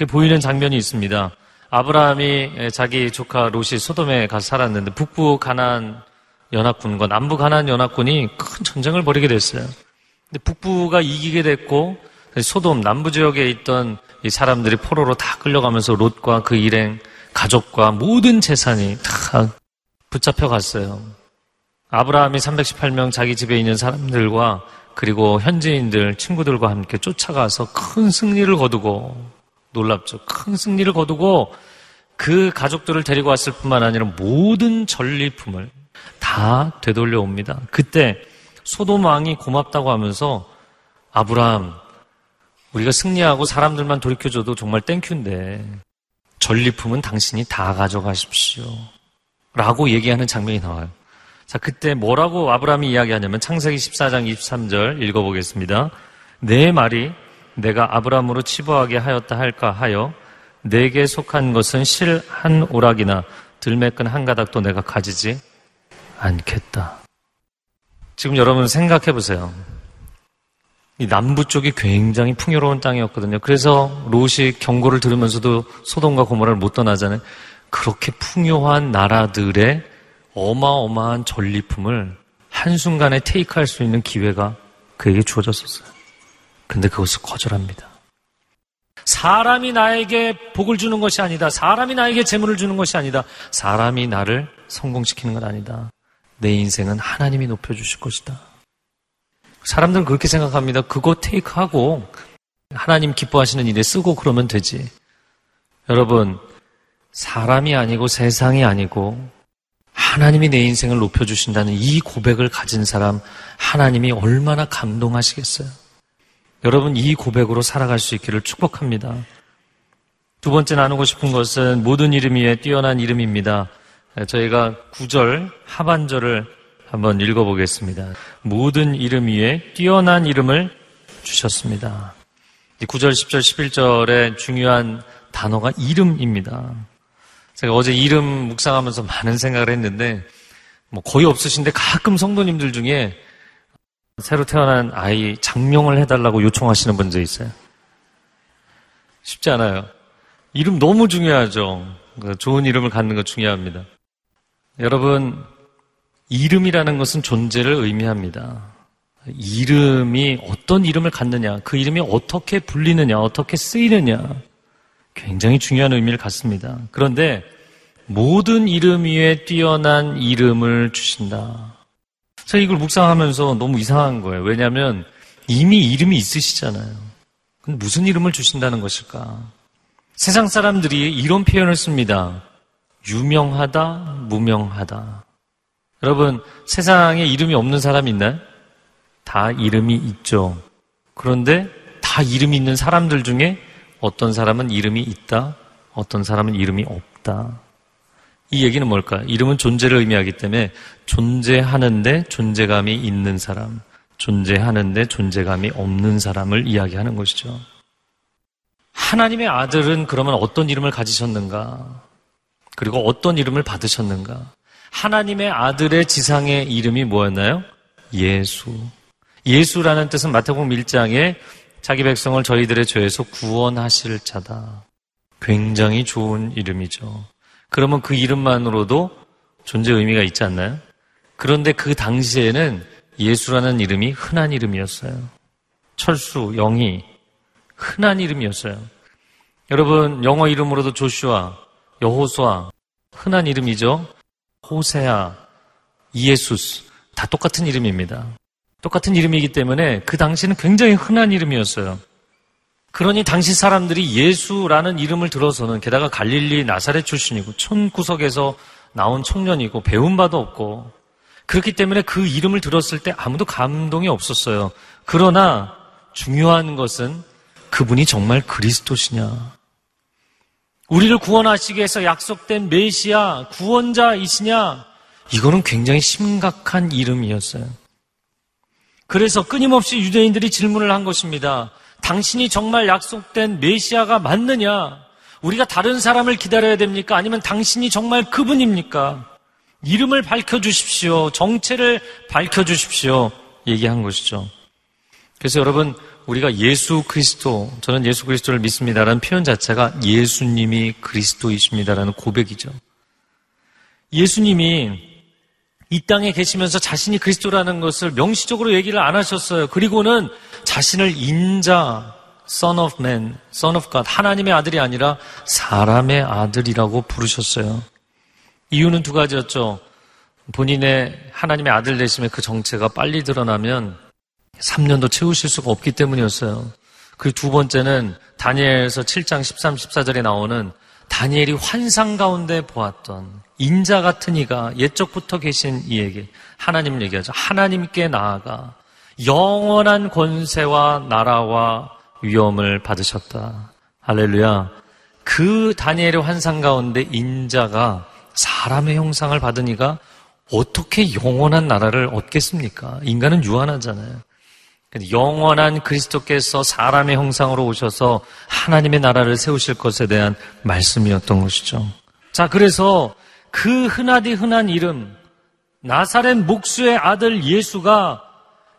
보이는 장면이 있습니다. 아브라함이 자기 조카 롯이 소돔에 가서 살았는데 북부 가난 연합군과 남부 가난 연합군이 큰 전쟁을 벌이게 됐어요. 근데 북부가 이기게 됐고 소돔 남부 지역에 있던 이 사람들이 포로로 다 끌려가면서 롯과 그 일행 가족과 모든 재산이 다 붙잡혀 갔어요. 아브라함이 318명 자기 집에 있는 사람들과 그리고 현지인들 친구들과 함께 쫓아가서 큰 승리를 거두고 놀랍죠. 큰 승리를 거두고 그 가족들을 데리고 왔을 뿐만 아니라 모든 전리품을 다 되돌려 옵니다. 그때 소돔 왕이 고맙다고 하면서 아브라함 우리가 승리하고 사람들만 돌이켜줘도 정말 땡큐인데 전리품은 당신이 다 가져가십시오. 라고 얘기하는 장면이 나와요. 자, 그때 뭐라고 아브라함이 이야기하냐면 창세기 14장 23절 읽어보겠습니다. 내 말이 내가 아브라함으로 치부하게 하였다 할까 하여 내게 속한 것은 실 한 오락이나 들매끈 한 가닥도 내가 가지지 않겠다. 지금 여러분 생각해 보세요. 이 남부 쪽이 굉장히 풍요로운 땅이었거든요. 그래서 롯이 경고를 들으면서도 소돔과 고모라를 못 떠나잖아요. 그렇게 풍요한 나라들의 어마어마한 전리품을 한순간에 테이크할 수 있는 기회가 그에게 주어졌었어요. 근데 그것을 거절합니다. 사람이 나에게 복을 주는 것이 아니다. 사람이 나에게 재물을 주는 것이 아니다. 사람이 나를 성공시키는 건 아니다. 내 인생은 하나님이 높여주실 것이다. 사람들은 그렇게 생각합니다. 그거 테이크하고 하나님 기뻐하시는 일에 쓰고 그러면 되지. 여러분, 사람이 아니고 세상이 아니고 하나님이 내 인생을 높여주신다는 이 고백을 가진 사람, 하나님이 얼마나 감동하시겠어요? 여러분 이 고백으로 살아갈 수 있기를 축복합니다. 두 번째 나누고 싶은 것은 모든 이름 위에 뛰어난 이름입니다. 저희가 구절 하반절을 한번 읽어보겠습니다. 모든 이름 위에 뛰어난 이름을 주셨습니다. 9절, 10절, 11절의 중요한 단어가 이름입니다. 제가 어제 이름 묵상하면서 많은 생각을 했는데, 뭐 거의 없으신데 가끔 성도님들 중에 새로 태어난 아이 장명을 해달라고 요청하시는 분들 있어요. 쉽지 않아요. 이름 너무 중요하죠. 그 좋은 이름을 갖는 거 중요합니다. 여러분, 이름이라는 것은 존재를 의미합니다. 이름이 어떤 이름을 갖느냐, 그 이름이 어떻게 불리느냐, 어떻게 쓰이느냐, 굉장히 중요한 의미를 갖습니다. 그런데 모든 이름 위에 뛰어난 이름을 주신다. 제가 이걸 묵상하면서 너무 이상한 거예요. 왜냐하면 이미 이름이 있으시잖아요. 근데 무슨 이름을 주신다는 것일까? 세상 사람들이 이런 표현을 씁니다. 유명하다, 무명하다. 여러분, 세상에 이름이 없는 사람 있나요? 다 이름이 있죠. 그런데 다 이름이 있는 사람들 중에 어떤 사람은 이름이 있다, 어떤 사람은 이름이 없다. 이 얘기는 뭘까? 이름은 존재를 의미하기 때문에 존재하는데 존재감이 있는 사람, 존재하는데 존재감이 없는 사람을 이야기하는 것이죠. 하나님의 아들은 그러면 어떤 이름을 가지셨는가? 그리고 어떤 이름을 받으셨는가? 하나님의 아들의 지상의 이름이 뭐였나요? 예수. 예수라는 뜻은 마태복음 1장에 자기 백성을 저희들의 죄에서 구원하실 자다. 굉장히 좋은 이름이죠. 그러면 그 이름만으로도 존재 의미가 있지 않나요? 그런데 그 당시에는 예수라는 이름이 흔한 이름이었어요. 철수, 영희, 흔한 이름이었어요. 여러분 영어 이름으로도 조슈아, 여호수아 흔한 이름이죠. 호세아, 이에수스 다 똑같은 이름입니다. 똑같은 이름이기 때문에 그 당시는 굉장히 흔한 이름이었어요. 그러니 당시 사람들이 예수라는 이름을 들어서는 게다가 갈릴리 나사렛 출신이고 촌구석에서 나온 청년이고 배운 바도 없고 그렇기 때문에 그 이름을 들었을 때 아무도 감동이 없었어요. 그러나 중요한 것은 그분이 정말 그리스도시냐. 우리를 구원하시기 위해서 약속된 메시아, 구원자이시냐? 이거는 굉장히 심각한 이름이었어요. 그래서 끊임없이 유대인들이 질문을 한 것입니다. 당신이 정말 약속된 메시아가 맞느냐? 우리가 다른 사람을 기다려야 됩니까? 아니면 당신이 정말 그분입니까? 이름을 밝혀주십시오. 정체를 밝혀주십시오. 얘기한 것이죠. 그래서 여러분, 우리가 예수 그리스도, 저는 예수 그리스도를 믿습니다라는 표현 자체가 예수님이 그리스도이십니다라는 고백이죠. 예수님이 이 땅에 계시면서 자신이 그리스도라는 것을 명시적으로 얘기를 안 하셨어요. 그리고는 자신을 인자, Son of Man, Son of God, 하나님의 아들이 아니라 사람의 아들이라고 부르셨어요. 이유는 두 가지였죠. 본인의 하나님의 아들 되심의 그 정체가 빨리 드러나면 3년도 채우실 수가 없기 때문이었어요. 그리고 두 번째는 다니엘에서 7장 13, 14절에 나오는 다니엘이 환상 가운데 보았던 인자 같은 이가 옛적부터 계신 이에게 하나님을 얘기하죠. 하나님께 나아가 영원한 권세와 나라와 위엄을 받으셨다. 할렐루야. 그 다니엘의 환상 가운데 인자가 사람의 형상을 받으니까 어떻게 영원한 나라를 얻겠습니까? 인간은 유한하잖아요. 영원한 그리스도께서 사람의 형상으로 오셔서 하나님의 나라를 세우실 것에 대한 말씀이었던 것이죠. 자, 그래서 그 흔하디 흔한 이름, 나사렛 목수의 아들 예수가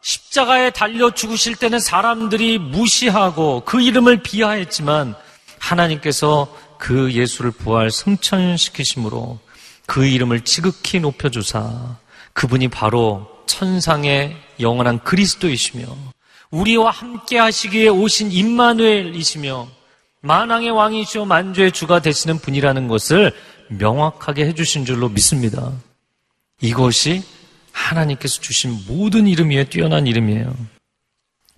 십자가에 달려 죽으실 때는 사람들이 무시하고 그 이름을 비하했지만 하나님께서 그 예수를 부활 승천시키심으로 그 이름을 지극히 높여주사 그분이 바로 천상의 영원한 그리스도이시며 우리와 함께 하시기에 오신 임마누엘이시며 만왕의 왕이시오 만주의 주가 되시는 분이라는 것을 명확하게 해주신 줄로 믿습니다. 이것이 하나님께서 주신 모든 이름 위에 뛰어난 이름이에요.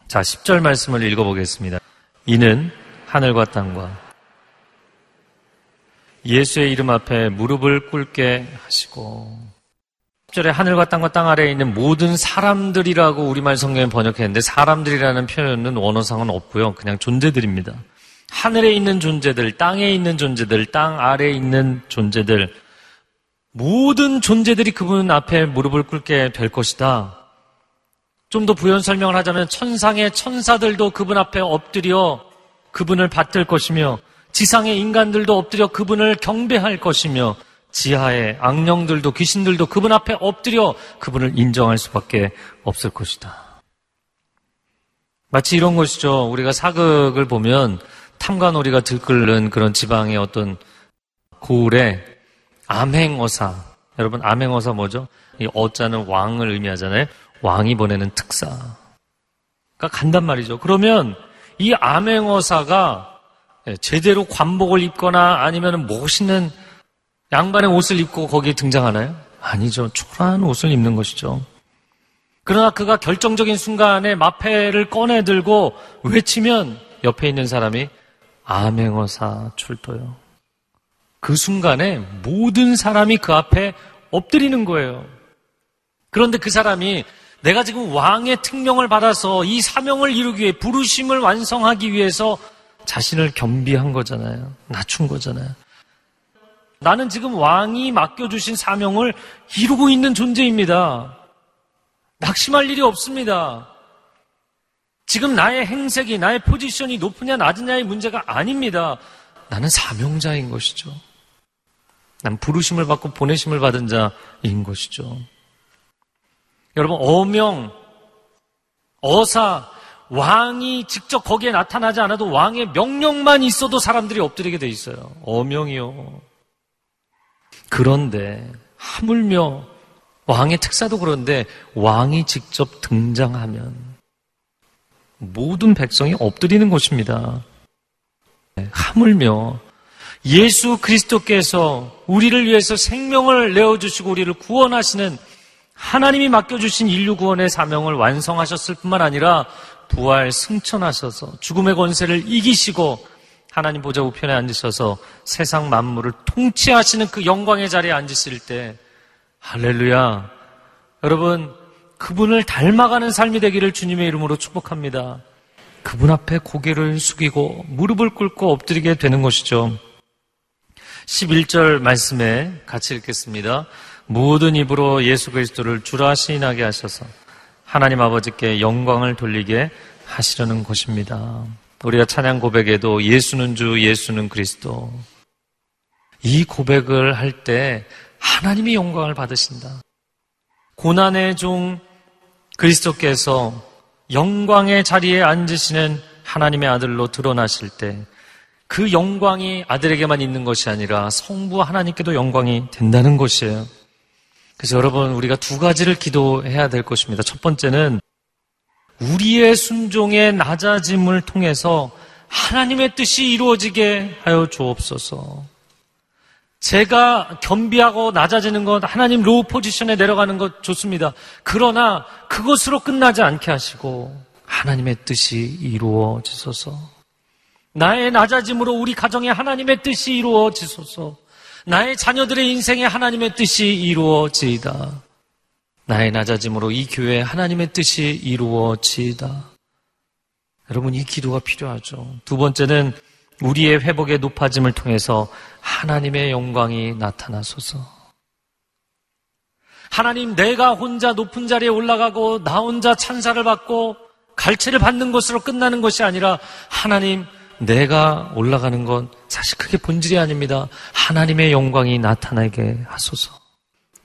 자, 10절 말씀을 읽어보겠습니다. 이는 하늘과 땅과 예수의 이름 앞에 무릎을 꿇게 하시고 10절에 하늘과 땅과 땅 아래에 있는 모든 사람들이라고 우리말 성경에 번역했는데 사람들이라는 표현은 원어상은 없고요. 그냥 존재들입니다. 하늘에 있는 존재들, 땅에 있는 존재들, 땅 아래에 있는 존재들, 모든 존재들이 그분 앞에 무릎을 꿇게 될 것이다. 좀 더 부연 설명을 하자면 천상의 천사들도 그분 앞에 엎드려 그분을 받들 것이며 지상의 인간들도 엎드려 그분을 경배할 것이며 지하의 악령들도 귀신들도 그분 앞에 엎드려 그분을 인정할 수밖에 없을 것이다. 마치 이런 것이죠. 우리가 사극을 보면 탐관오리가 들끓는 그런 지방의 어떤 고을에 암행어사. 여러분 암행어사 뭐죠? 이 어자는 왕을 의미하잖아요. 왕이 보내는 특사가 간단 말이죠. 그러면 이 암행어사가 제대로 관복을 입거나 아니면 멋있는 양반의 옷을 입고 거기에 등장하나요? 아니죠. 초라한 옷을 입는 것이죠. 그러나 그가 결정적인 순간에 마패를 꺼내 들고 외치면 옆에 있는 사람이 암행어사 출도요. 그 순간에 모든 사람이 그 앞에 엎드리는 거예요. 그런데 그 사람이 내가 지금 왕의 특명을 받아서 이 사명을 이루기 위해 부르심을 완성하기 위해서 자신을 겸비한 거잖아요. 낮춘 거잖아요. 나는 지금 왕이 맡겨주신 사명을 이루고 있는 존재입니다. 낙심할 일이 없습니다. 지금 나의 행색이, 나의 포지션이 높으냐 낮으냐의 문제가 아닙니다. 나는 사명자인 것이죠. 난 부르심을 받고 보내심을 받은 자인 것이죠. 여러분, 어명, 어사, 왕이 직접 거기에 나타나지 않아도 왕의 명령만 있어도 사람들이 엎드리게 돼 있어요. 어명이요. 그런데 하물며 왕의 특사도 그런데 왕이 직접 등장하면 모든 백성이 엎드리는 것입니다. 하물며 예수 그리스도께서 우리를 위해서 생명을 내어주시고 우리를 구원하시는 하나님이 맡겨주신 인류 구원의 사명을 완성하셨을 뿐만 아니라 부활 승천하셔서 죽음의 권세를 이기시고 하나님 보좌 우편에 앉으셔서 세상 만물을 통치하시는 그 영광의 자리에 앉으실 때 할렐루야 여러분 그분을 닮아가는 삶이 되기를 주님의 이름으로 축복합니다. 그분 앞에 고개를 숙이고 무릎을 꿇고 엎드리게 되는 것이죠. 11절 말씀에 같이 읽겠습니다. 모든 입으로 예수 그리스도를 주라 시인하게 하셔서 하나님 아버지께 영광을 돌리게 하시려는 것입니다. 우리가 찬양 고백에도 예수는 주, 예수는 그리스도. 이 고백을 할 때 하나님이 영광을 받으신다. 고난의 종 그리스도께서 영광의 자리에 앉으시는 하나님의 아들로 드러나실 때 그 영광이 아들에게만 있는 것이 아니라 성부 하나님께도 영광이 된다는 것이에요. 그래서 여러분, 우리가 두 가지를 기도해야 될 것입니다. 첫 번째는 우리의 순종의 낮아짐을 통해서 하나님의 뜻이 이루어지게 하여 주옵소서. 제가 겸비하고 낮아지는 것, 하나님 low position에 내려가는 것 좋습니다. 그러나 그것으로 끝나지 않게 하시고 하나님의 뜻이 이루어지소서. 나의 낮아짐으로 우리 가정에 하나님의 뜻이 이루어지소서. 나의 자녀들의 인생에 하나님의 뜻이 이루어지이다. 나의 낮아짐으로 이 교회에 하나님의 뜻이 이루어지이다. 여러분, 이 기도가 필요하죠. 두 번째는 우리의 회복의 높아짐을 통해서 하나님의 영광이 나타나소서. 하나님, 내가 혼자 높은 자리에 올라가고 나 혼자 찬사를 받고 갈채를 받는 것으로 끝나는 것이 아니라 하나님, 내가 올라가는 건 사실 그게 본질이 아닙니다. 하나님의 영광이 나타나게 하소서.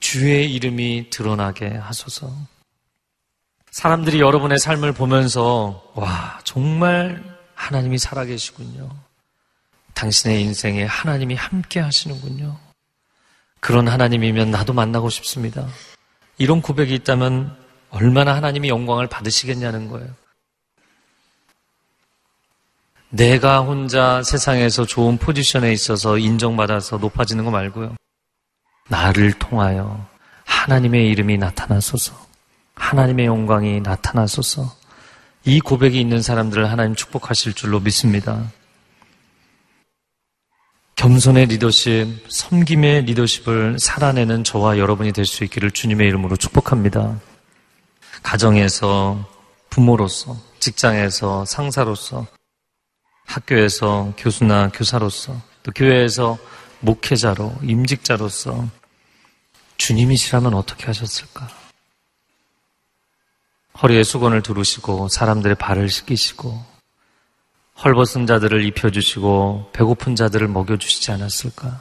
주의 이름이 드러나게 하소서. 사람들이 여러분의 삶을 보면서, 와, 정말 하나님이 살아계시군요. 당신의 인생에 하나님이 함께 하시는군요. 그런 하나님이면 나도 만나고 싶습니다. 이런 고백이 있다면 얼마나 하나님이 영광을 받으시겠냐는 거예요. 내가 혼자 세상에서 좋은 포지션에 있어서 인정받아서 높아지는 거 말고요. 나를 통하여 하나님의 이름이 나타나소서. 하나님의 영광이 나타나소서. 이 고백이 있는 사람들을 하나님 축복하실 줄로 믿습니다. 겸손의 리더십, 섬김의 리더십을 살아내는 저와 여러분이 될 수 있기를 주님의 이름으로 축복합니다. 가정에서 부모로서, 직장에서 상사로서, 학교에서 교수나 교사로서 또 교회에서 목회자로 임직자로서 주님이시라면 어떻게 하셨을까? 허리에 수건을 두르시고 사람들의 발을 씻기시고 헐벗은 자들을 입혀주시고 배고픈 자들을 먹여주시지 않았을까?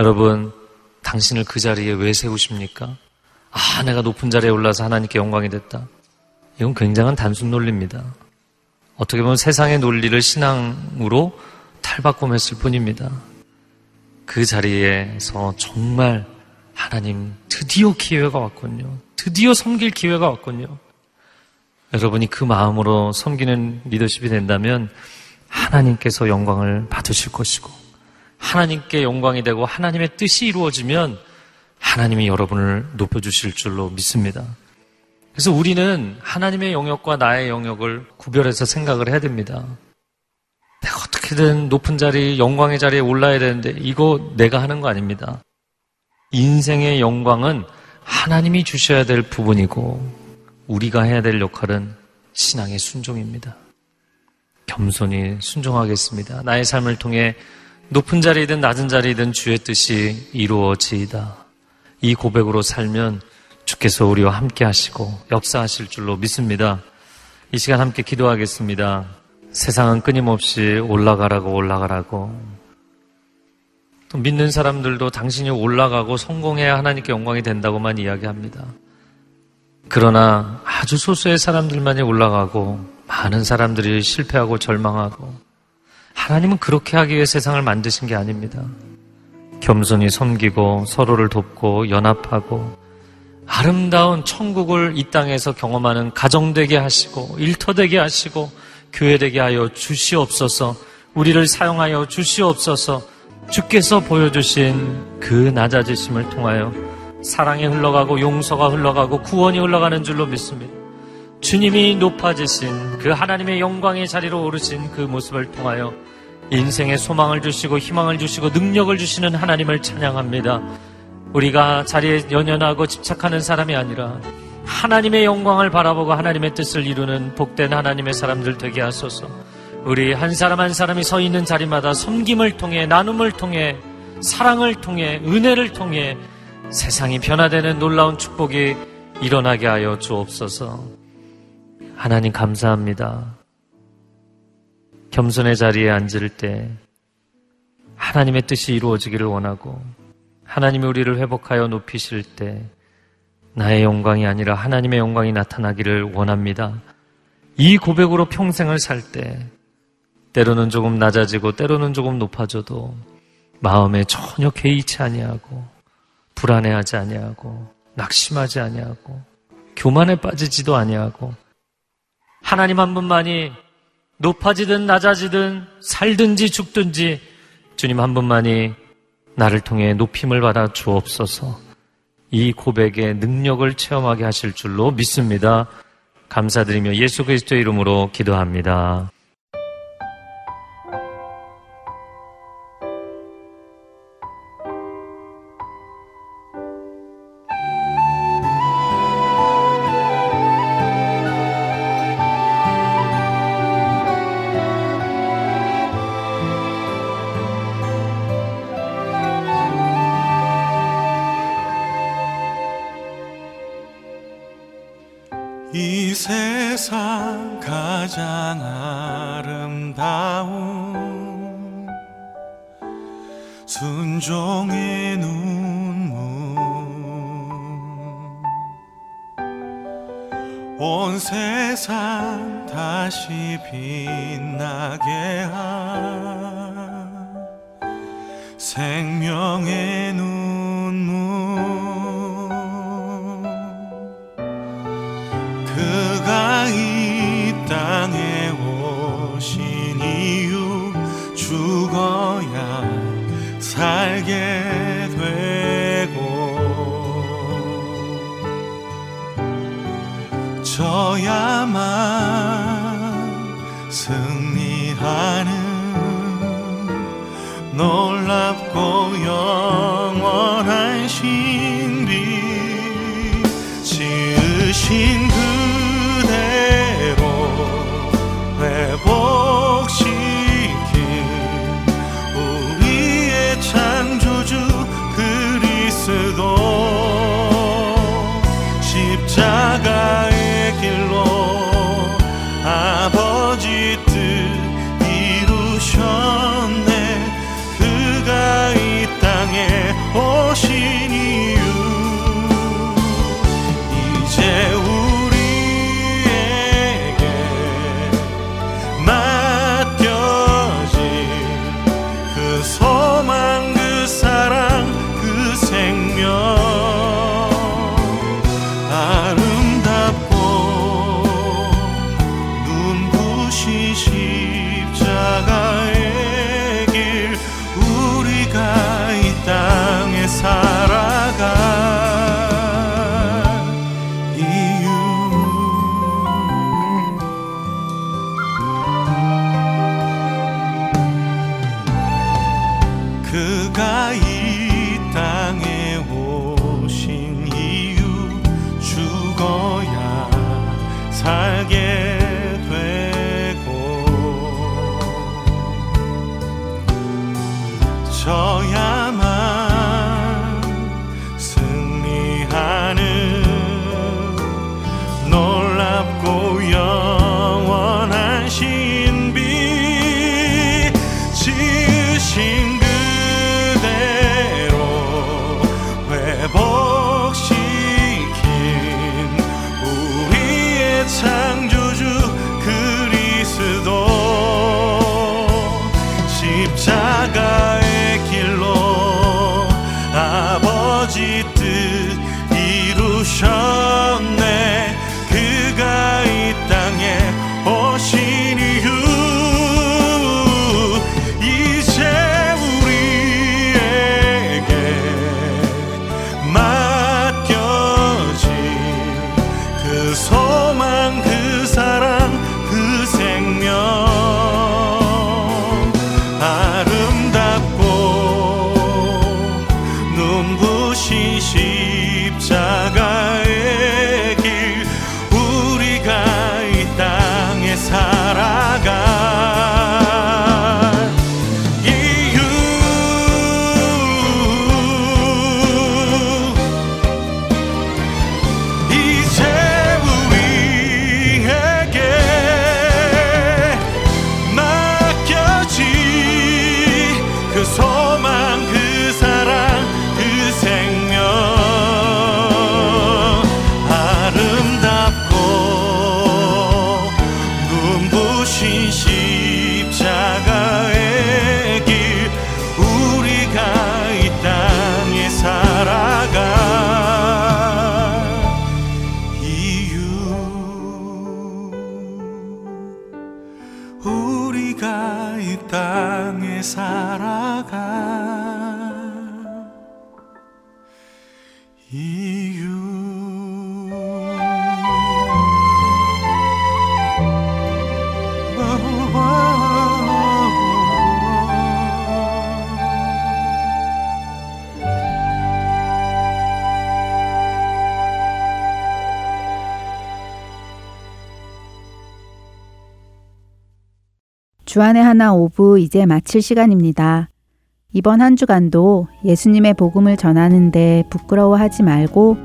여러분, 당신을 그 자리에 왜 세우십니까? 아, 내가 높은 자리에 올라서 하나님께 영광이 됐다. 이건 굉장한 단순 논리입니다. 어떻게 보면 세상의 논리를 신앙으로 탈바꿈했을 뿐입니다. 그 자리에서 정말 하나님 드디어 기회가 왔군요. 드디어 섬길 기회가 왔군요. 여러분이 그 마음으로 섬기는 리더십이 된다면 하나님께서 영광을 받으실 것이고 하나님께 영광이 되고 하나님의 뜻이 이루어지면 하나님이 여러분을 높여주실 줄로 믿습니다. 그래서 우리는 하나님의 영역과 나의 영역을 구별해서 생각을 해야 됩니다. 내가 어떻게든 높은 자리, 영광의 자리에 올라야 되는데 이거 내가 하는 거 아닙니다. 인생의 영광은 하나님이 주셔야 될 부분이고 우리가 해야 될 역할은 신앙의 순종입니다. 겸손히 순종하겠습니다. 나의 삶을 통해 높은 자리든 낮은 자리든 주의 뜻이 이루어지이다. 이 고백으로 살면 주께서 우리와 함께 하시고 역사하실 줄로 믿습니다. 이 시간 함께 기도하겠습니다. 세상은 끊임없이 올라가라고 올라가라고 또 믿는 사람들도 당신이 올라가고 성공해야 하나님께 영광이 된다고만 이야기합니다. 그러나 아주 소수의 사람들만이 올라가고 많은 사람들이 실패하고 절망하고 하나님은 그렇게 하기 위해 세상을 만드신 게 아닙니다. 겸손히 섬기고 서로를 돕고 연합하고 아름다운 천국을 이 땅에서 경험하는 가정되게 하시고 일터되게 하시고 교회되게 하여 주시옵소서 우리를 사용하여 주시옵소서 주께서 보여주신 그 낮아지심을 통하여 사랑이 흘러가고 용서가 흘러가고 구원이 흘러가는 줄로 믿습니다. 주님이 높아지신 그 하나님의 영광의 자리로 오르신 그 모습을 통하여 인생에 소망을 주시고 희망을 주시고 능력을 주시는 하나님을 찬양합니다. 우리가 자리에 연연하고 집착하는 사람이 아니라 하나님의 영광을 바라보고 하나님의 뜻을 이루는 복된 하나님의 사람들 되게 하소서. 우리 한 사람 한 사람이 서 있는 자리마다 섬김을 통해 나눔을 통해 사랑을 통해 은혜를 통해 세상이 변화되는 놀라운 축복이 일어나게 하여 주옵소서. 하나님 감사합니다. 겸손의 자리에 앉을 때 하나님의 뜻이 이루어지기를 원하고 하나님이 우리를 회복하여 높이실 때 나의 영광이 아니라 하나님의 영광이 나타나기를 원합니다. 이 고백으로 평생을 살 때 때로는 조금 낮아지고 때로는 조금 높아져도 마음에 전혀 개의치 아니하고 불안해하지 아니하고 낙심하지 아니하고 교만에 빠지지도 아니하고 하나님 한 분만이 높아지든 낮아지든 살든지 죽든지 주님 한 분만이 나를 통해 높임을 받아 주옵소서. 이 고백의 능력을 체험하게 하실 줄로 믿습니다. 감사드리며 예수 그리스도의 이름으로 기도합니다. 저야만 승리하는 놀랍고 영원한 신비 지으신 주안의 하나 오부 이제 마칠 시간입니다. 이번 한 주간도 예수님의 복음을 전하는데 부끄러워하지 말고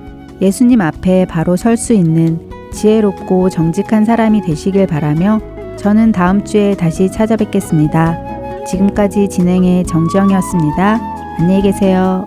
예수님 앞에 바로 설 수 있는 지혜롭고 정직한 사람이 되시길 바라며 저는 다음 주에 다시 찾아뵙겠습니다. 지금까지 진행의 정지영이었습니다. 안녕히 계세요.